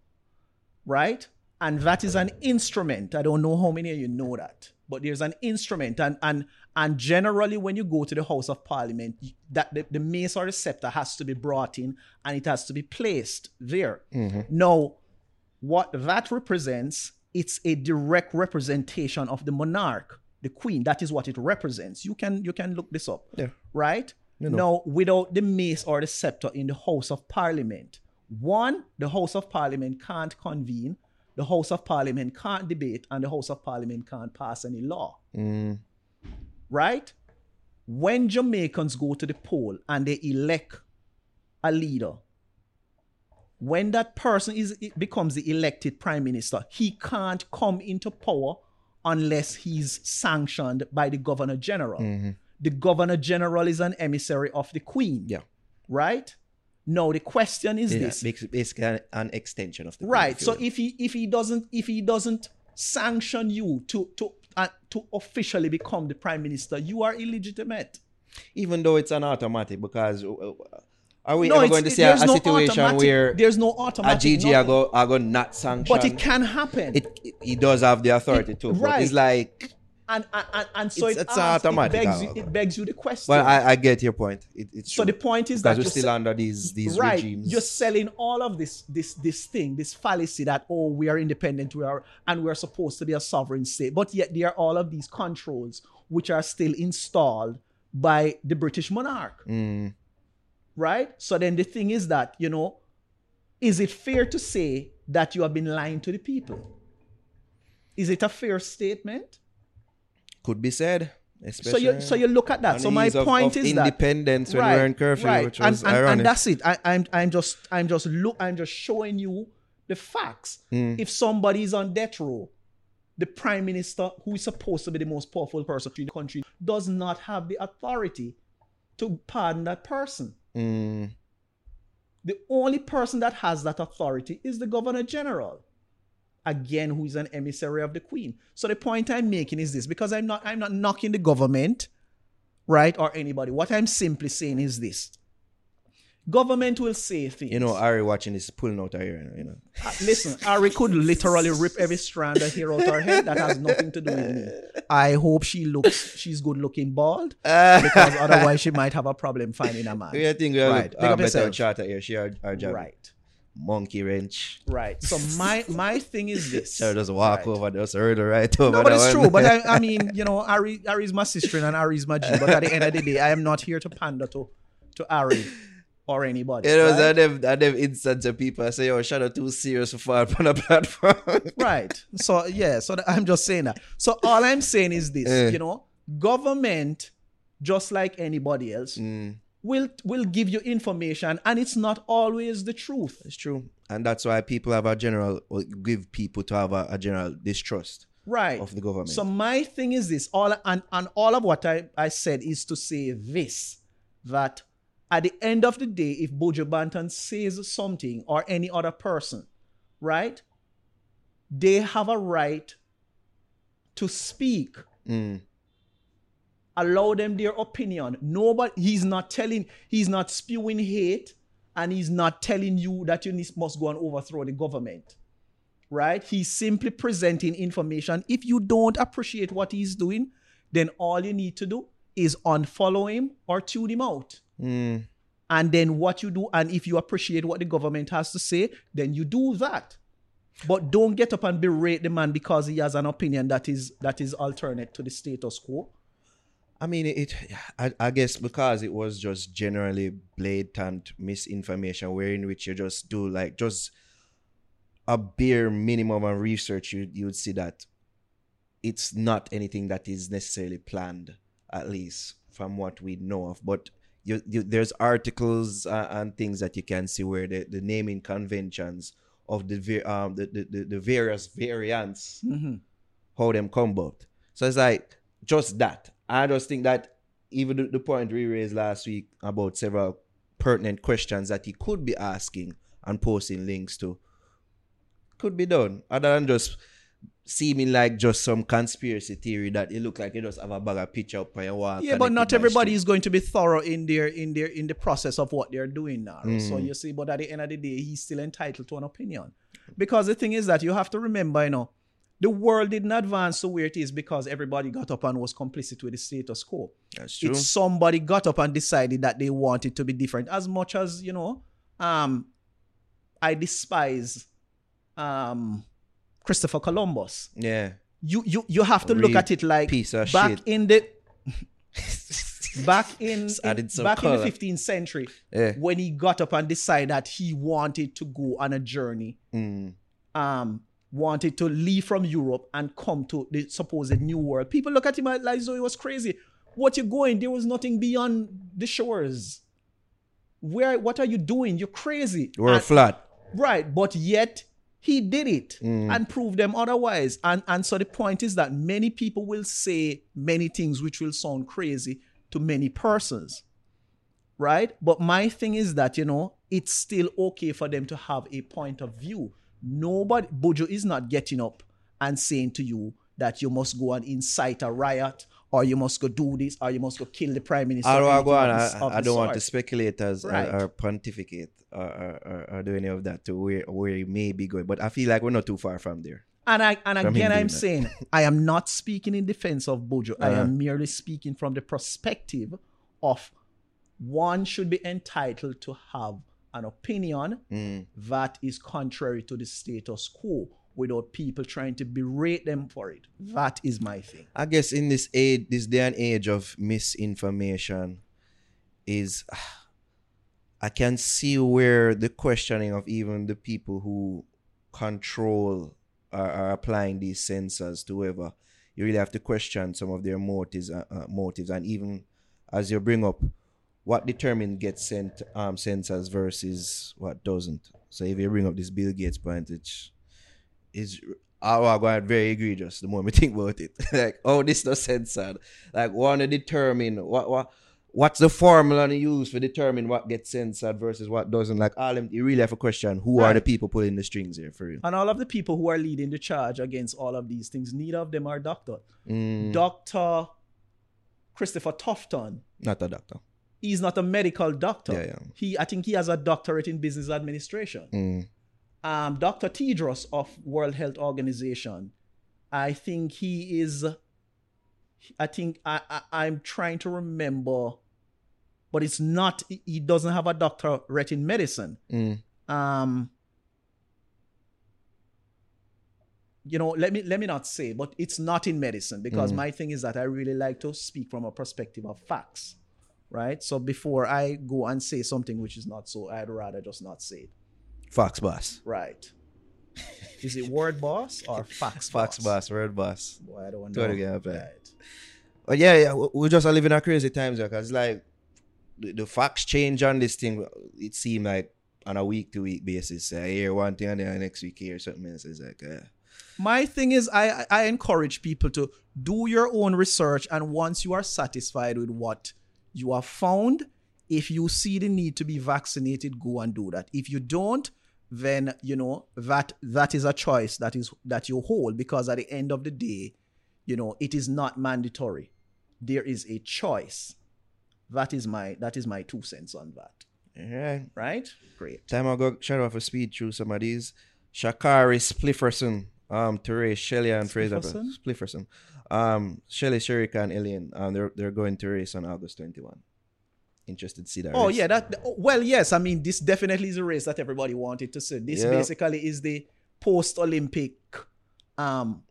right? And that is an instrument. I don't know how many of you know that, but there's an instrument, and and and generally, when you go to the House of Parliament, that the, the mace or the scepter has to be brought in, and it has to be placed there. Now, what that represents, it's a direct representation of the monarch, the queen. That is what it represents. You can you can look this up yeah. right? You know. Now, without the mace or the scepter in the House of Parliament, one, the House of Parliament can't convene, the House of Parliament can't debate, and the House of Parliament can't pass any law, Mm, right? When Jamaicans go to the poll and they elect a leader, when that person is becomes the elected prime minister, he can't come into power unless he's sanctioned by the governor general. The governor general is an emissary of the queen, yeah. right? Now the question is Yeah, this, basi- Basically, an, extension of the right? So if he if he doesn't if he doesn't sanction you to to uh, to officially become the prime minister, you are illegitimate. even though it's an automatic, because uh, uh, are we no, ever going to see a, a no situation where there's no a automatic, GG no. are go, are go not sanctioned. but it can happen. It, it, he does have the authority It- too. But right. it's like, and, and, and, so It's- it, it's asks- automatic, It begs, you, it begs you the question. well, I, I get your point. It, it's so true. the point is because that we're you're still under these these right, regimes. you're selling all of this this this thing, this fallacy that oh we are independent, we are and we're supposed to be a sovereign state, but yet there are all of these controls which are still installed by the British monarch, Mm, right? So then the thing is that you know, is it fair to say that you have been lying to the people? Is it a fair statement? could be said. So you so you look at that. So my ease of- point of is that independence when we were in curfew, which was and, and, ironic. and that's it. I, I'm I'm just I'm just look I'm just showing you the facts. Mm. If somebody is on death row, the prime minister, who is supposed to be the most powerful person in the country, does not have the authority to pardon that person. Mm, The only person that has that authority is the governor general. Again, who is an emissary of the queen. So the point I'm making is this because I'm not I'm not knocking the government, right, or anybody. What I'm simply saying is this. Government will say things. you know, Ari watching this pulling out her ear. You know, Uh, listen, Ari could literally rip every strand of hair out her head. That has nothing to do with me. I hope she looks, she's good looking bald, because otherwise she might have a problem finding a man. Yeah, I think we have Right. a up better charter here. She our, our job. Right, Monkey wrench. right. So my my thing is this. She just walk Right. over, just heard her right over. No, but it's one. true. But I, I mean, you know, Ari, Ari's my sister and Ari's my G. But at the end of the day, I am not here to pander to, to Ari or anybody. You know, right? that them, that them instance of people say, "Oh, Shadow too serious for fall on a platform." right. So yeah. So I'm just saying that. So all I'm saying is this. Eh. You know, government, just like anybody else, Mm, will will give you information, and it's not always the truth. it's true, and that's why people have a general or give people to have a, a general distrust Right. of the government. So my thing is this, all and, and all of what I, I said is to say this that at the end of the day, if Buju Banton says something or any other person, right, they have a right to speak. Mm, Allow them their opinion. Nobody he's not telling, he's not spewing hate, and he's not telling you that you must go and overthrow the government. Right? He's simply presenting information. If you don't appreciate what he's doing, then all you need to do is unfollow him or tune him out. Mm, And then what you do, and if you appreciate what the government has to say, then you do that. But don't get up and berate the man because he has an opinion that is that is alternate to the status quo. I mean, it. I, I guess because it was just generally blatant misinformation, wherein which you just do like just a bare minimum of research, you you would see that it's not anything that is necessarily planned, at least from what we know of. But you, you there's articles uh, and things that you can see where the, the naming conventions of the um the, the, the, various variants how them come about. So it's like just that. I just think that even the, the point we raised last week about several pertinent questions that he could be asking and posting links to could be done. Other than just seeming like just some conspiracy theory that it look like you just have a bag of picture up on your wall. Yeah, but not everybody is going to be thorough in their in their in the process of what they're doing now. Mm. So you see, but at the end of the day, he's still entitled to an opinion. Because the thing is that you have to remember, you know, the world didn't advance to where it is because everybody got up and was complicit with the status quo. That's true. It's somebody got up and decided that they wanted to be different. As much as, you know, um, I despise um Christopher Columbus. yeah. You you you have to look at it like piece of back shit. in the back in, in- back in the 15th century Yeah. when he got up and decided that he wanted to go on a journey Mm. um wanted to leave from Europe and come to the supposed new world. People look at him like though he was crazy. What you going? There was nothing beyond the shores. Where what are you doing? You're crazy. We're And- flat. Right, but yet he did it Mm. and proved them otherwise. And and so the point is that many people will say many things which will sound crazy to many persons. Right? But my thing is that, you know, it's still okay for them to have a point of view. Nobody Buju is not getting up and saying to you that you must go and incite a riot or you must go do this or you must go kill the prime minister. I on, of I, I don't want to speculate as Right. or, or pontificate or, or, or, do any of that to where where he may be going. But I feel like we're not too far from there. And I and From again, I'm that. saying I am not speaking in defense of Buju. I Uh-huh. am merely speaking from the perspective of one should be entitled to have an opinion Mm. that is contrary to the status quo without people trying to berate them for it. That is my thing. I guess in this age, this day and age of misinformation, is I can see where the questioning of even the people who control are, are applying these censors to whoever you really have to question some of their motives, uh, uh, motives, and even as you bring up what determines gets sent um censors versus what doesn't. So if you bring up this Bill Gates point, which is I I got very egregious the more we think about it. like, oh, this no censored. Like, want to determine what what what's the formula to use for determine what gets censored versus what doesn't. Like, all them, you really have a question: Who are the people pulling the strings here for you? And all of the people who are leading the charge against all of these things, neither of them are doctor. Mm, Dr. Christopher Tufton not a doctor. he's not a medical doctor. Yeah, yeah. He, I think he has a doctorate in business administration. Mm, Um, Dr. Tedros of World Health Organization, I think he is. I think I, I I'm trying to remember, but it's not. he- He doesn't have a doctorate in medicine. mm, Um, you know, let me let me not say, but it's not in medicine because Mm. my thing is that I really like to speak from a perspective of facts, right? So before I go and say something which is not so, I'd rather just not say it, Fox boss. right? is it word boss or facts? Fox boss. Word boss. Boy, I don't Totally know. get it, man. Right. But yeah, yeah, we- we just are living a crazy times because like the, the facts change on this thing. It seem like on a week to week basis. I hear one thing and then the next week hear something else. It's like, uh, My thing is, I I encourage people to do your own research, and once you are satisfied with what you have found, if you see the need to be vaccinated, go and do that. If you don't, then you know that that is a choice that is that you hold because at the end of the day, you know it is not mandatory. There is a choice. That is my that is my two cents on that. yeah. Right? Great. Time I go shout off a speed through some of these. Sha'Carri Splifferson, um, Teray, Shelly-Ann Fraser. Splifferson? Splifferson. Um, Shelly, Shericka, and Elaine. Um, they're they're going to race on August 21. Interested to see that. Oh race. yeah, that well, yes. I mean, this definitely is a race that everybody wanted to see. This Yeah. basically is the post-Olympic um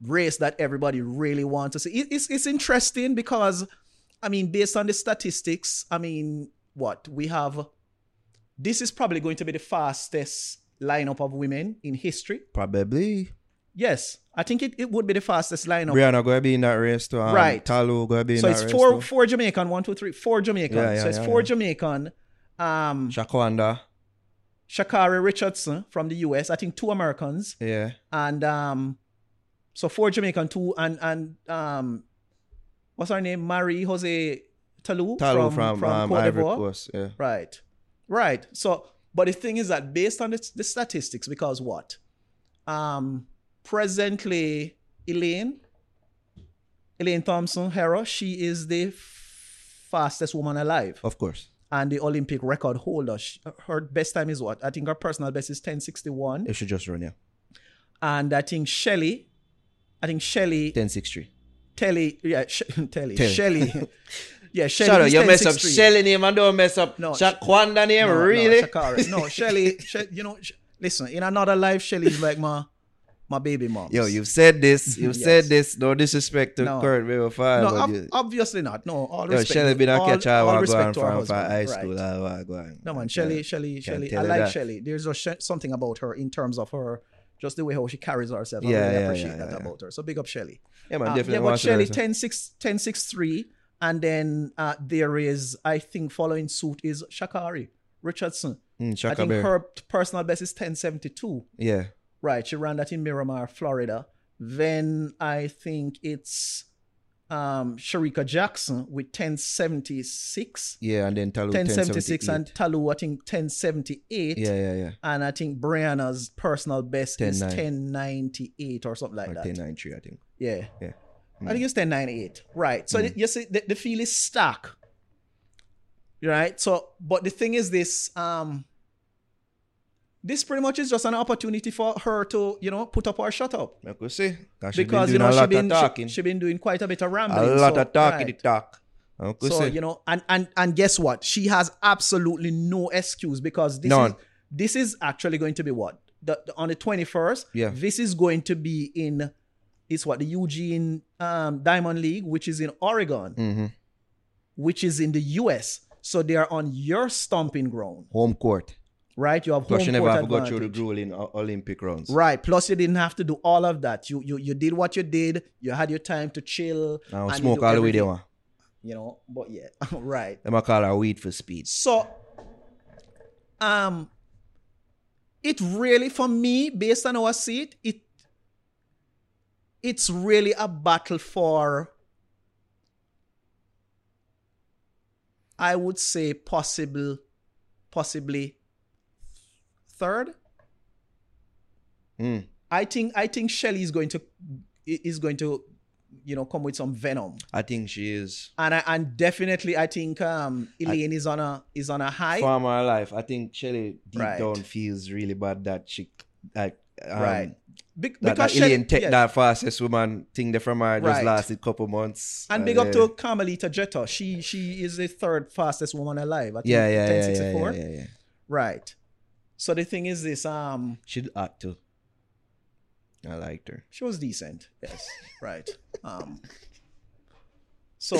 race that everybody really wants to see. It- it's it's interesting because, I mean, based on the statistics, I mean, what we have, this is probably going to be the fastest lineup of women in history. Probably. Yes, I think it, it would be the fastest lineup. Brianna gonna be in that race too. Um, Right. Ta Lou gonna be in so that it's race four too. four Jamaican, one, two, three, four Jamaican. Yeah, yeah, so it's yeah, four yeah. Jamaican. Um, Shaquanda. Sha'Carri Richardson from the US. I think two Americans. Yeah. and um so four Jamaican two and and um what's her name Marie-Josée Ta Lou, Talu from, from, um, Cote Ivory. Coast. Yeah. right right so but the thing is that based on the, the statistics because what um presently Elaine Elaine Thompson-Herah she is the fastest woman alive Of course. and the Olympic record holder She- her best time is what I think her personal best is 1061 It should just run, yeah. and I think Shelly, I think Shelly, 1063. Telly, yeah, Telly, Telly. Shelly, yeah, Shelly. Shut up, you mess up 1063. Shelly name and don't mess up No, Shaquanda name, No, really? No, Sha'Carri. no Shelly, She- you know, Sh- listen, in another life, Shelly's like my my baby mom. Yo, you've said this. You've Yes. said this. No disrespect to No. Kurt Riverfire. no, ob- you, obviously not. No, all yo. Shelly been a all, catch I all respect to her husband. high school. I want going. No man, Yeah. Shelly, Shelly, Shelly. I like. Shelly. There's just sh- something about her in terms of her, just the way how she carries herself. I Yeah, really yeah, appreciate yeah, that about her. So big up Shelly. Yeah, man, Uh, definitely yeah, but Shelly learn, 10 6 10 6 3 and then uh, there is I think following suit is Sha'Carri Richardson. Mm, I think her personal best is 1072. Yeah. Right, she ran that in Miramar, Florida. Then I think it's um Shericka Jackson with 1076. Yeah, and then Ta Lou 1076 and Ta Lou I think 1078 Yeah, yeah, yeah. and I think Brianna's personal best is 10.9. 1098 or something like Or that. 1093, I think. Yeah. Yeah. I think it's 1098. Right. So the- you see, the, the field is stacked. Right. So, but the thing is this, um, this pretty much is just an opportunity for her to, you know, put up or shut up. Could see. Because, you know, she been, talking. she, she been doing quite a bit of rambling. a lot so, of talking right. the talk. I could So, you know, and, and, and guess what? She has absolutely no excuse because this None. is, this is actually going to be what? The, the- on the 21st, Yeah. this is going to be in, it's what, the Eugene um, Diamond League, which is in Oregon. hmm which is in the US. So they are on your stomping ground, Home court. Right? You have Plus, home she never have to go through the advantage. grueling Olympic rounds. Right. Plus, you didn't have to do all of that. You you you did what you did. You had your time to chill. Now and smoke all the way there. You know, but yeah, right. Them a call her weed for speed. So, um, it really for me, based on how I see it, it it's really a battle for. I would say possible, possibly third. Mm. I think I think Shelly is going to is going to, you know, come with some venom, I think she is. and I, and definitely I think um Elaine is on a is on a high. From her life, I think Shelly deep Right. down feels really bad that she like um, right. Be- That, that because Shelly, Elaine take yeah. that fastest woman thing there from her just Right. lasted couple months. And big up to Carmelita Jeter. She she is the third fastest woman alive. I think yeah, yeah, yeah, yeah, yeah, yeah, yeah. Right. So the thing is this, um, She'd act too. I liked her. she was decent. Yes. right. Um so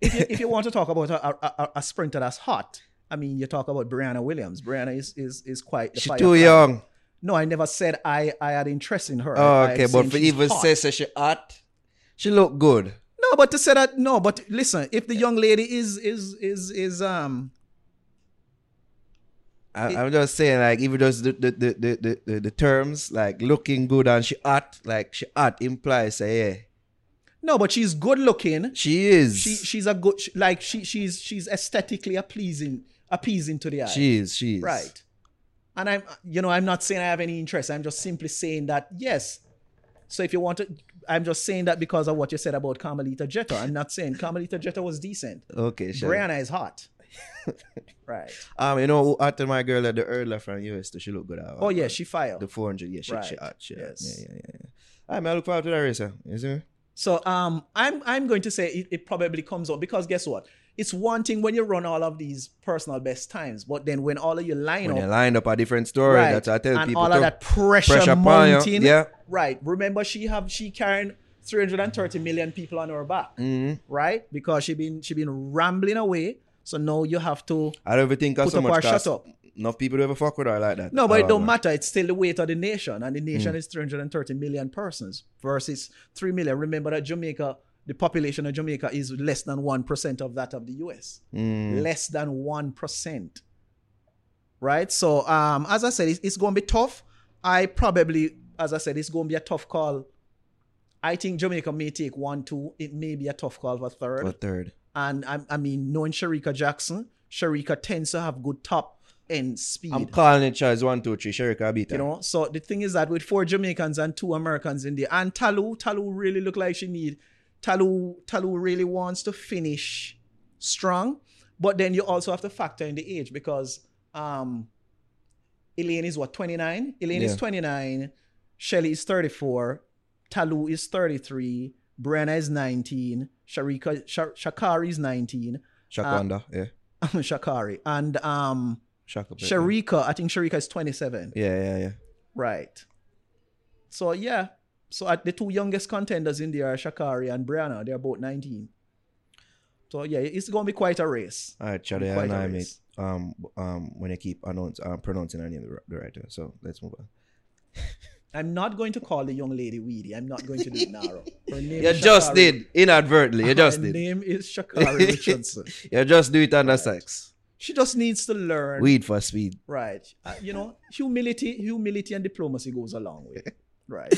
if you, if you want to talk about a, a, a, sprinter that's hot, I mean you talk about Brianna Williams. Brianna is is, is quite the She's too young. No, I never said I, I had interest in her. Oh, okay, but for even hot. say say she hot, she look good. No, but to say that no, but listen, if the young lady is is is is um I, I'm just saying, like, even just the the, the, the, the, the the terms, like looking good and she hot, like she hot implies, say, yeah, no, but she's good looking. she is. She she's a good she- like she she's she's aesthetically appeasing appeasing to the eye. she is. She is. right. And I'm you know I'm not saying I have any interest. I'm just simply saying that yes. So if you want to, I'm just saying that because of what you said about Carmelita Jeter. I'm not saying Carmelita Jeter was decent. Okay, sure. Brianna is hot. right. Um, you know, who hot my girl at the earlier from US, she look good. At, Oh yeah, she fired. the 400, yeah, she, she Right. hot, she hot. Yes. Yeah, yeah, yeah. yeah. All right, man, I look forward to that race, huh? you see? So um, I'm I'm going to say it, it probably comes up because guess what? it's one thing when you run all of these personal best times, but then when all of you line When up, lined up a different story, right, that's I tell and people. all of that pressure, Pressure mounting, yeah. right. Remember, she have she carrying 330 million people on her back, Mhm. right? Because she been she been rambling away. So now you have to I don't think so much shut up. Enough people to ever fuck with her like that. No, but it Oh, don't man. matter. It's still the weight of the nation, and the nation Mm. is 330 million persons versus 3 million. Remember that Jamaica, the population of Jamaica is less than 1% of that of the US. Mm. Less than 1%. Right? So, um, as I said, it's, it's going to be tough. I probably, as I said, it's going to be a tough call. I think Jamaica may take one, two. It may be a tough call for third. For third. And I, I mean, knowing Shericka Jackson, Shericka tends to have good top end speed. I'm calling it choice one, two, three. Shericka beat her. You know, so the thing is that with four Jamaicans and two Americans in there, and Ta Lou, Talu really look like she need Ta Lou, Talu really wants to finish strong, but then you also have to factor in the age because um Elaine is what 29, Elaine is 29, Shelly is 34, Ta Lou is 33, Brenna is 19, Shericka Shar- Sha'Carri is 19, Shakwanda, yeah. Sha'Carri, and um Shaka. Shericka, I think Shericka is 27. Yeah, yeah, yeah. Right. So yeah. So at the two youngest contenders in there are Sha'Carri and Brianna. They're both 19. So yeah, it's gonna be quite a race. All right, Chad, Quite and a I, race. mate. Um, um, when you keep announce, um, pronouncing her name the, the right way. So let's move on. I'm not going to call the young lady Weedy. I'm not going to do it now. Her name You is just Sha'Carri. did inadvertently. You just did. Her did. name is Sha'Carri Richardson. You just do it under sex. She just needs to learn. Weed for speed. Right. Uh, you know, humility, humility and diplomacy goes a long way. Right.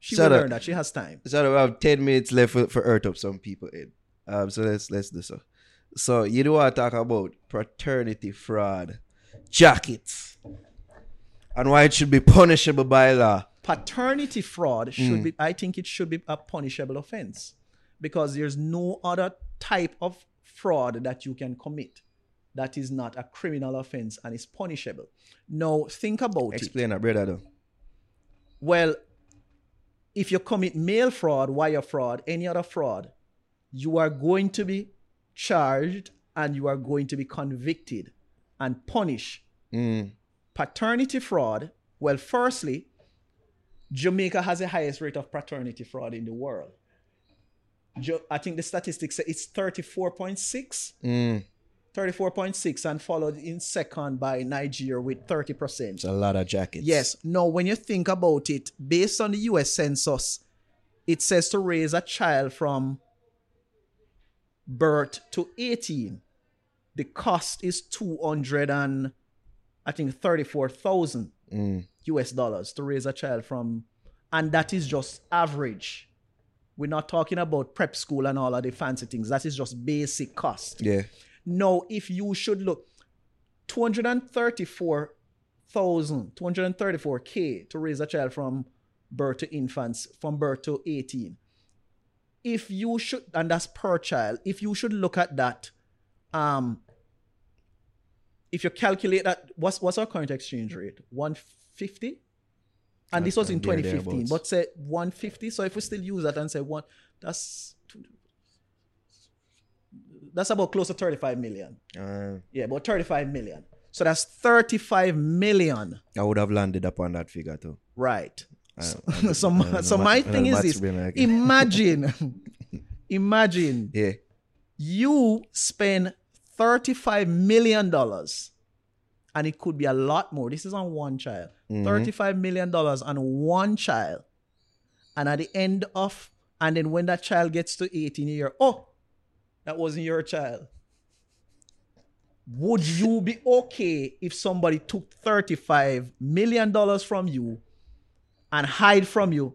She Shut will up. learn that. She has time. So we have ten minutes left for, for earth up some people in. Um, so let's let's do so. So you do want to talk about paternity fraud, jackets, and why it should be punishable by law. Paternity fraud should Mm. be i think it should be a punishable offense because there's no other type of fraud that you can commit that is not a criminal offense and is punishable now think about it Explain that, brother. Though. well if you commit mail fraud wire fraud any other fraud you are going to be charged and you are going to be convicted and punished Mm. paternity fraud well firstly jamaica has the highest rate of paternity fraud in the world i think the statistics say it's 34.6 Mm. 34.6 and followed in second by nigeria with 30% It's a lot of jackets. yes now when you think about it based on the us census it says to raise a child from birth to 18 the cost is 200 and i think 34000 Mm. US dollars to raise a child from, and that is just average. We're not talking about prep school and all of the fancy things. That is just basic cost. Yeah. Now, if you should look, 234,000, 234K to raise a child from birth to infants, from birth to 18. If you should, and that's per child, if you should look at that, um, if you calculate that, what's what's our current exchange rate? 150? And this was in 2015, but say 150. So if we still use that and say one, that's that's about close to 35 million. Uh, Yeah, about 35 million. So that's 35 million. I would have landed upon that figure too. Right. So, I- so, my, so my thing is this like. imagine, imagine Yeah. you spend 35 million dollars and it could be a lot more. This is on one child. Mhm. 35 million dollars on one child. And at the end of, and then when that child gets to 18 year, oh, that wasn't your child. Would you be okay if somebody took 35 million dollars from you and hide from you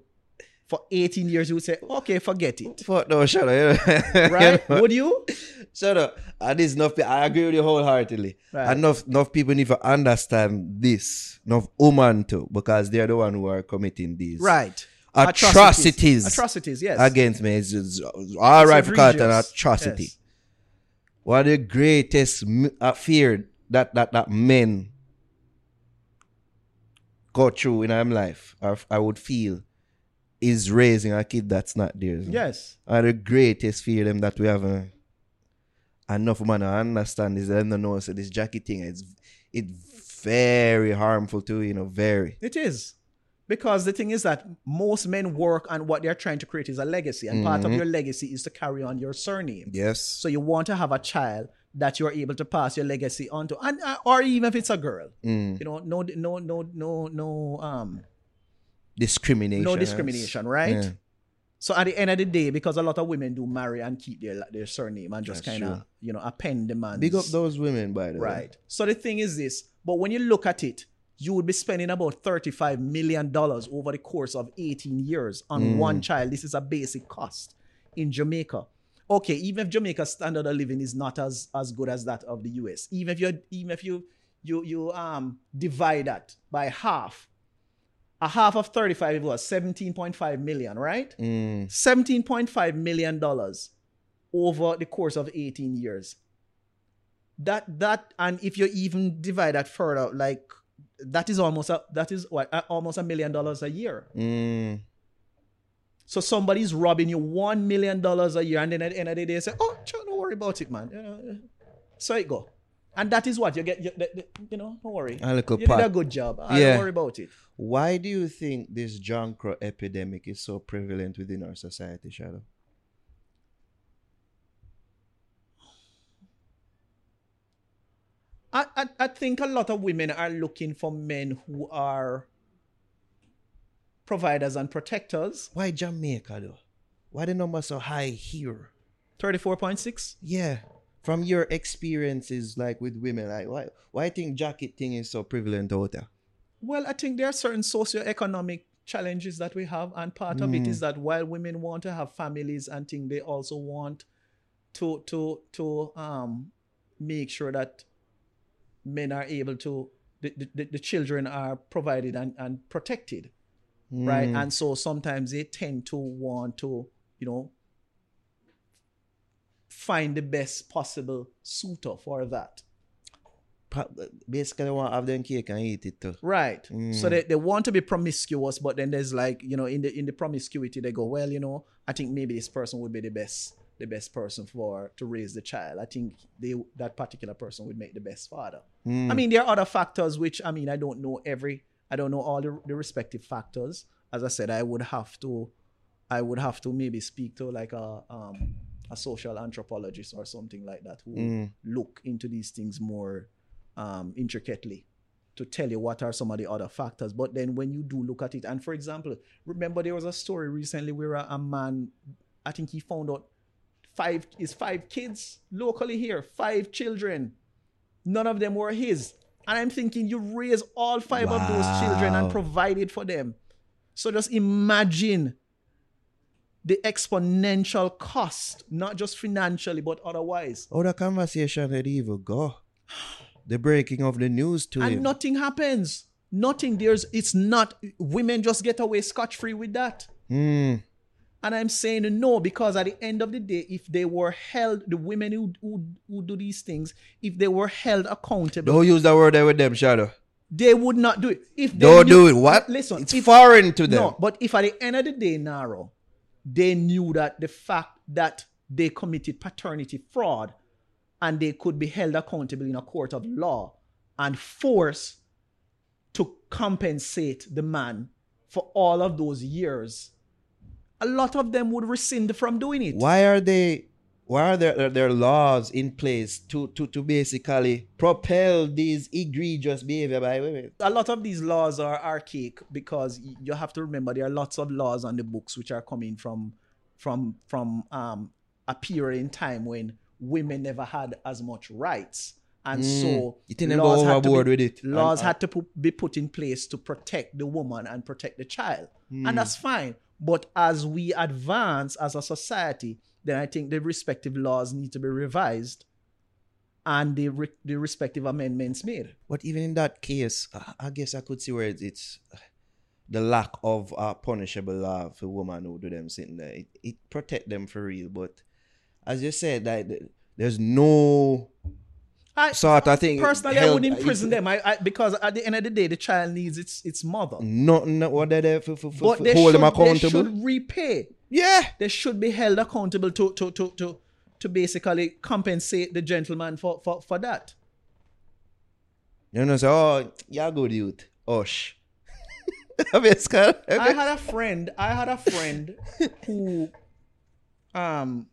for 18 years? You would say, okay, forget it. Fuck no, shut up. Right? Would you? Shut up. And this enough. I agree with you wholeheartedly. Right. Enough, enough people need to understand this. Enough women too, because they're the one who are committing these Right. atrocities, Atrocities, yes. against me. It's, it's all right for call it an atrocity. Yes. One of the greatest uh, fear that, that that men go through in our life, or I would feel, is raising a kid that's not theirs. Yes. Are the greatest fear them that we have. Uh, enough man I understand is them don't know so this Jackie thing it's it's very harmful to you know, very. It is. Because the thing is that most men work and what they're trying to create is a legacy. And part of Mm-hmm. your legacy is to carry on your surname. Yes. So you want to have a child that you're able to pass your legacy on to. And uh, or even if it's a girl. Mm. You know, no no no no no um Discrimination. no discrimination, right? Yeah. So at the end of the day, because a lot of women do marry and keep their their surname and just kind of you know append the man. Big up those women by the way. Right. So the thing is this, but when you look at it, you would be spending about $35 million over the course of 18 years on Mm. one child. This is a basic cost in Jamaica. Okay, even if Jamaica's standard of living is not as, as good as that of the US, even if you even if you you you um divide that by half, a half of 35 was 17.5 million, right? Mm. $17.5 million over the course of 18 years. That that and if you even divide that further, like that is almost a that is what uh, almost a million dollars a year. Mm. So somebody's robbing you one million dollars a year, and then at the end of the day, they say, "Oh, don't worry about it, man." You know, so it go, and that is what you get. You, you know, don't worry. A little you did a good job. I Yeah. don't worry about it. Why do you think this Jankro epidemic is so prevalent within our society, Shadow? I, I, I think a lot of women are looking for men who are providers and protectors. Why Jamaica though? Why the number so high here? 34.6. Yeah. From your experiences like with women, like why why you think jacket thing is so prevalent out there? Well, I think there are certain socioeconomic challenges that we have, and part of it is that while women want to have families and think they also want to to to um make sure that men are able to the, the, the children are provided and, and protected. right? And so sometimes they tend to want to, you know, find the best possible suitor for that. Basically, they want to have them cake and eat it too. Right. So they, they want to be promiscuous, but then there's like, you know, in the in the promiscuity, they go, well, you know, I think maybe this person would be the best the best person for to raise the child. I think they that particular person would make the best father. I mean, there are other factors which I mean I don't know every I don't know all the, the respective factors. As I said, I would have to I would have to maybe speak to like a um a social anthropologist or something like that who look into these things more um intricately to tell you what are some of the other factors. But then when you do look at it, and for example, remember there was a story recently where a, a man, I think he found out five his five kids locally here, five children. None of them were his. And I'm thinking you raise all five of those children and provided for them. So just imagine the exponential cost, not just financially, but otherwise. How the conversation did even go? The breaking of the news to and him. nothing happens. Nothing. There's it's not women just get away scot free with that. Hmm. And I'm saying no because at the end of the day, if they were held, the women who who, who do these things, if they were held accountable, Don't use that word there with them, Shadow. they would not do it. If they Don't knew- do it. What? Listen, it's if- foreign to them. No, but if at the end of the day, Naro, they knew that the fact that they committed paternity fraud and they could be held accountable in a court of law and forced to compensate the man for all of those years, a lot of them would rescind from doing it. why are they why are there, there laws in place to, to, to basically propel these egregious behavior by women? a lot of these laws are archaic because you have to remember there are lots of laws on the books which are coming from from from um a period in time when women never had as much rights and so You go laws had to overboard be- with it? laws And- had to pu- be put in place to protect the woman and protect the child Hmm. and that's fine but as we advance as a society then i think the respective laws need to be revised and the, re- the respective amendments made But even in that case, I- I guess I could see where it's, it's uh, the lack of a punishable law for women who do them sitting there. It, it protect them for real. But as you said, like there's no I, sort of thing. Personally, I held- would imprison them. I, I because at the end of the day, the child needs its its mother. Nothing what they're there for, for, for, But for they hold should, them they accountable. should repay. Yeah. They should be held accountable to to to to to basically compensate the gentleman for for, for that. You know, say, oh, you're good youth. Osh. I mean, it's kind of- I had a friend. I had a friend who, um,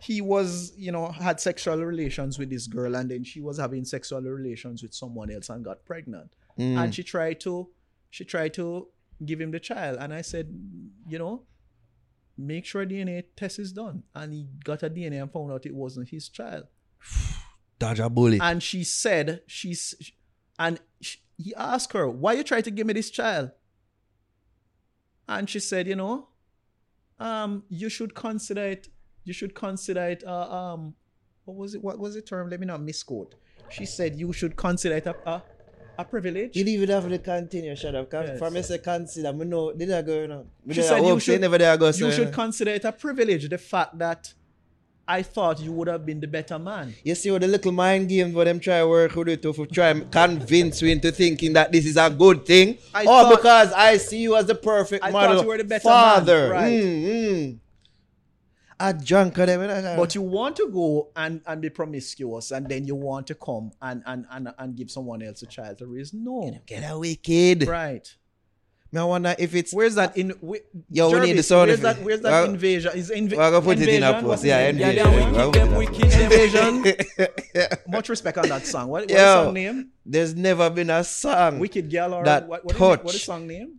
he was, you know, had sexual relations with this girl, and then she was having sexual relations with someone else and got pregnant. And she tried to, she tried to give him the child, and I said, you know, make sure DNA test is done. And he got a DNA and found out it wasn't his child. Dodge a bullet. And she said, she's, and sh he asked her, why you try to give me this child? And she said, you know, um, you should consider it, you should consider it, uh, um, what was it, what was the term? Let me not misquote. She said, you should consider it a, a, a privilege. You leave it have to continue, shut up. Yes. For me, say consider. Me know, did I go, you know? She said you should, never there go, you should consider it a privilege, the fact that I thought you would have been the better man. You see what the little mind games for them try work with it to try and convince you into thinking that this is a good thing. I or thought- because I see you as the perfect I thought you were the better man, father. right. Mm, mm. A drunk of them. you know, But you want to go and, and be promiscuous and then you want to come and, and, and, and give someone else a child to raise? No. get away, kid. Right. Me I wonder if it's Where's that in wh- Yo, we need the sound Where's that where's that Well, invasion? Is inv- we're gonna put it in a post. Yeah, invasion. Yeah, We'll them put wicked, it them in a invasion. Much respect on that song. What, what's Yo. the song name? There's never been a song. Wicked Girl or That what, what, is, touch. it? what is the song name?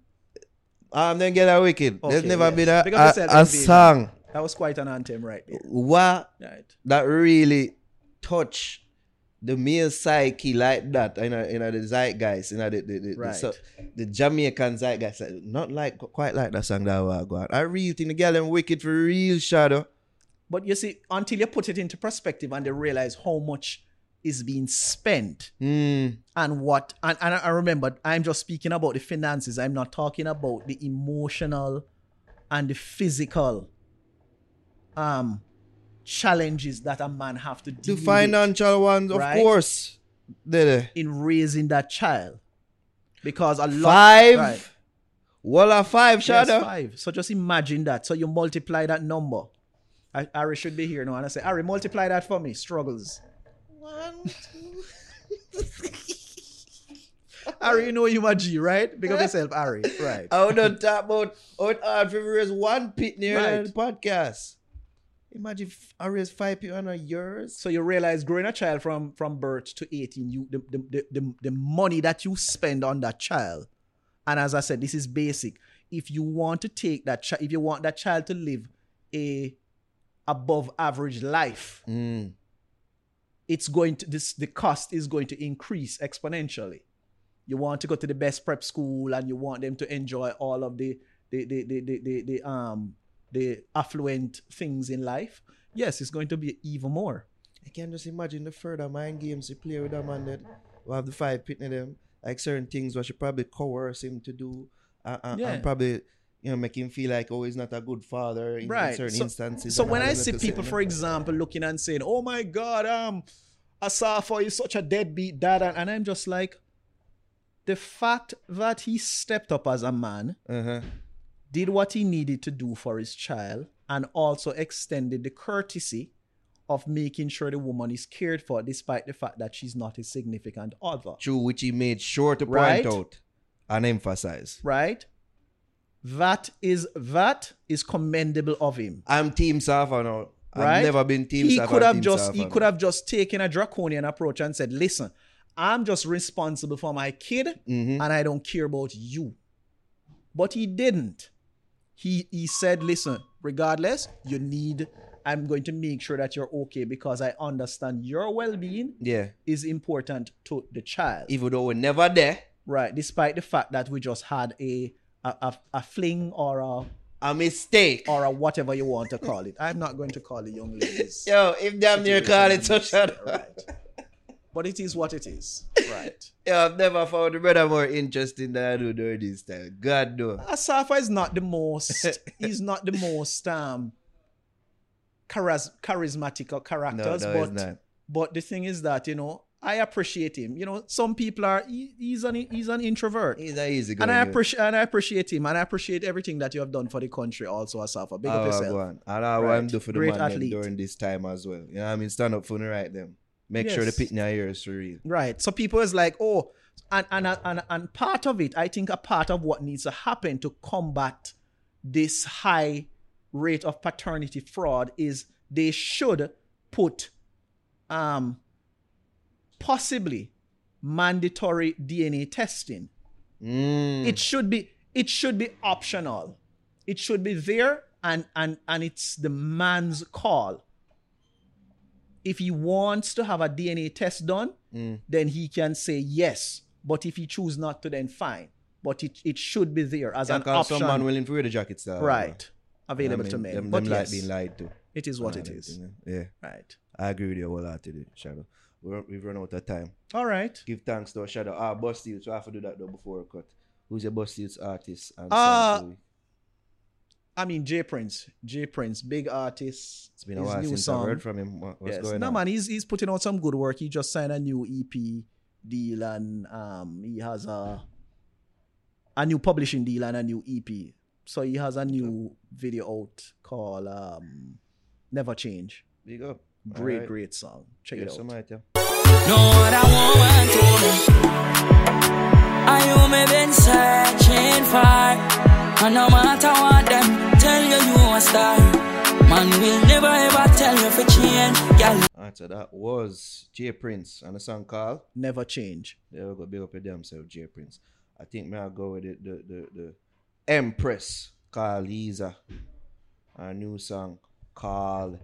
Um, then get a wicked. There's never yes. been a, a, a song That was quite an anthem right there. what Right. that really touch the male psyche like that in a, in a the zeitgeist, in a the, the, the, Right. the, so, the Jamaican zeitgeist, not like quite like that song that out. I really think the girl them wicked for real shadow. But you see, until you put it into perspective and they realize how much is being spent Mm, and what and, and I remember I'm just speaking about the finances. I'm not talking about the emotional and the physical um challenges that a man have to the deal with financial ones, of course. Did in raising that child. Because a lot Five. Right. Well, a five Yes, shadow. five. So just imagine that. So you multiply that number. I, Ari should be here now. And I say, Ari, multiply that for me. Struggles. One, two. Ari, you know you my G, right? Big up yourself, Ari. Right. I would not talk about how it hard for raise one pit near Right. the podcast. Imagine if I raise five people on a yours. So you realize growing a child from from birth to 18, you the, the, the, the, the money that you spend on that child. And as I said, this is basic. If you want to take that child, if you want that child to live a above average life, Mm. it's going to this the cost is going to increase exponentially. You want to go to the best prep school and you want them to enjoy all of the the the the, the, the, the um the affluent things in life. Yes, it's going to be even more. I can just imagine the further mind games you play with them and that we have the five pitting them like certain things what you probably coerce him to do and, and, Yeah. and probably you know make him feel like oh he's not a good father in, in certain so, instances. so when i see people for example looking and saying oh my god um asafa is such a deadbeat dad and, and i'm just like the fact that he stepped up as a man uh-huh. Did what he needed to do for his child and also extended the courtesy of making sure the woman is cared for despite the fact that she's not a significant other True, which he made sure to point Right. out and emphasize. right that is that is commendable of him I'm Team Safa now. I've never been Team he Safa. could have just Safa he now. could have just taken a draconian approach and said, "Listen, I'm just responsible for my kid, Mhm. and I don't care about you." But he didn't. He he said, "Listen, regardless, you need. I'm going to make sure that you're okay because I understand your well-being Yeah. is important to the child, Even though we're never there, right? Despite the fact that we just had a a, a, a fling or a a mistake. or a whatever you want to call it. I'm not going to call it young ladies. Yo, if damn near call it so shut up. right. But it is what it is. Right. yeah, I've never found a brother more interesting than I do during this time. God no. Asafa is not the most he's not the most um charis- charismatic or No, characters, no, but but the thing is that, you know, I appreciate him. You know, some people are he, he's an he's an introvert. He's a easy guy. and I appreciate and I appreciate him and I appreciate everything that you have done for the country also Asafa. Big up Oh, yourself. And I want Right. him do for the Great man during this time as well. You know what I mean? Stand up for the right them. Make sure the Yes. pit your ears for real. Right. So people is like, oh, and and and and part of it, I think a part of what needs to happen to combat this high rate of paternity fraud is they should put um possibly mandatory DNA testing. Mm. It should be it should be optional. It should be there and and and it's the man's call. If he wants to have a DNA test done, Mm. then he can say yes. But if he choose not to, then fine. But it, it should be there as an option. some man willing to wear the jacket style. right. Available I mean, to men. Them, but them yes, being lied to. it is what it is. thing, Yeah. Right. I agree with you wholeheartedly, Shadow. We're, we've run out of time. All right. Give thanks to our Shadow. Ah, Bust Youths. We have to do that though before we cut. Who's your Bust Youths artist? And Ah, Louis? I mean, Jae Prynse. Jae Prynse, big artist. it's been a while new since song. I heard from him. What, what's yes. going no, on? man, he's he's putting out some good work. He just signed a new EP deal and um he has a a new publishing deal and a new EP. So he has a new video out called um Never Change. Big up. Great, Alright. great song. Check Yes, it some out. might, yeah. Know what I want to I you me been searching for And no matter what them star Man will never ever tell you for change Girl Alright, so that was Jae Prynse and a song called Never Change. There we go, big up your damn self, Jae Prynse. I think may I go with it, the the the Empress called Yeza. A new song called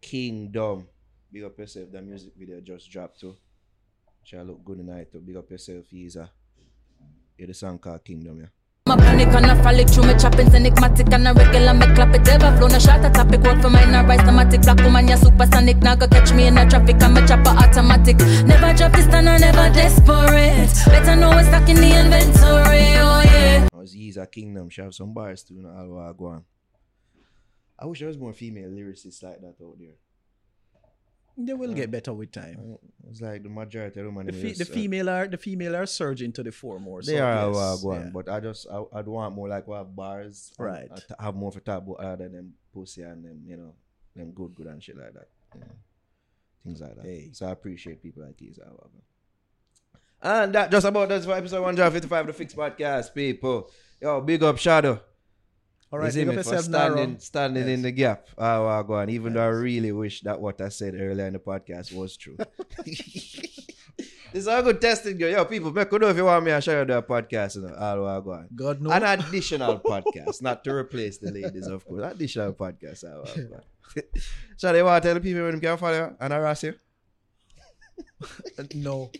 Kingdom. Big up yourself, the music video just dropped too. Shall look good tonight too. Big up yourself, Yeza. Hear the song called Kingdom, yeah. My panic and I frolic through my chopping enigmatic and a regular me clap it ever flow no shot a topic work for mine and rise automatic black woman ya supersonic now go catch me in the traffic and me chopper automatic never drop this stand I never desperate better know what's stuck in the inventory oh yeah That was Kingdom. She have some bars too, all what go on. I wish there was more female lyricists like that out there. They will get better with time. It's like the majority of women. The, fe- the uh, female are the female are surging to the fore more. They so are yes, uh, go on, yeah. but I just I, I'd want more like we have bars, Right. Have more for about other than them pussy and them, you know, them good good and shit like that, you know, things like that. Hey. So I appreciate people like these. And that just about does for episode one hundred fifty five of the Fix Podcast, people. Yo, big up Shadow. All right, You for standing, standing in the gap. Oh, I go on. Even though I really wish that what I said earlier in the podcast was true. this is a good testing, girl. Yo, people, make know if you want me to show you the podcast. You know, all I go on. God knows. An additional podcast, not to replace the ladies, of course. Additional podcast. all go on. so they want to tell the people when they can follow you and harass you? no.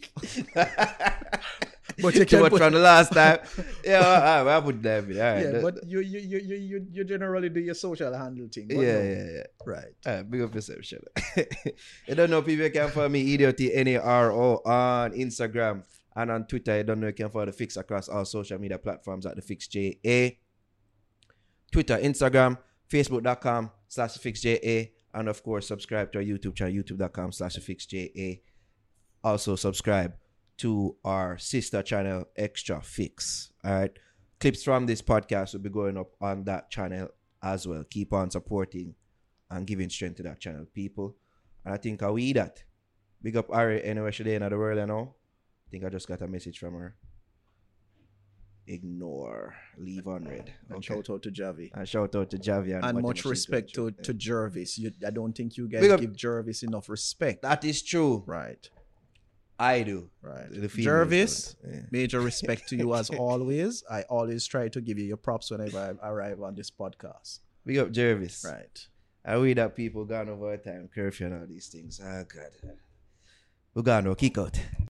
but you Too can much put, from the last time. Yeah, all right, ah, I put. All right. yeah, but you you, you you you generally do your social handle thing. yeah, no. yeah, yeah. Right. Alright, big up yourself, up. you don't know people you can follow me EDOTNARO on Instagram and on Twitter. You don't know you can follow the fix across all social media platforms at the fix JA. Twitter, Instagram, Facebook.com slash fix JA. And of course, subscribe to our YouTube channel, youtube.com slash the fix JA. Also subscribe to our sister channel, Extra Fix. All right. Clips from this podcast will be going up on that channel as well. Keep on supporting and giving strength to that channel, people. And I think I we that. Big up Ari anywhere she in the world, you know. I think I just got a message from her. Ignore. Leave unread. And Okay. shout out to Javi. And shout out to Javi and, And much respect to, to Jervis. You, I don't think you guys Big up- give Jervis enough respect. That is true. Right. I do. Right. The Jervis. Yeah. major respect to you as always. I always try to give you your props whenever I arrive on this podcast. Big up Jervis. Right. I read that people gone over time, curfew and all these things. Ah, God. We gone no kick out.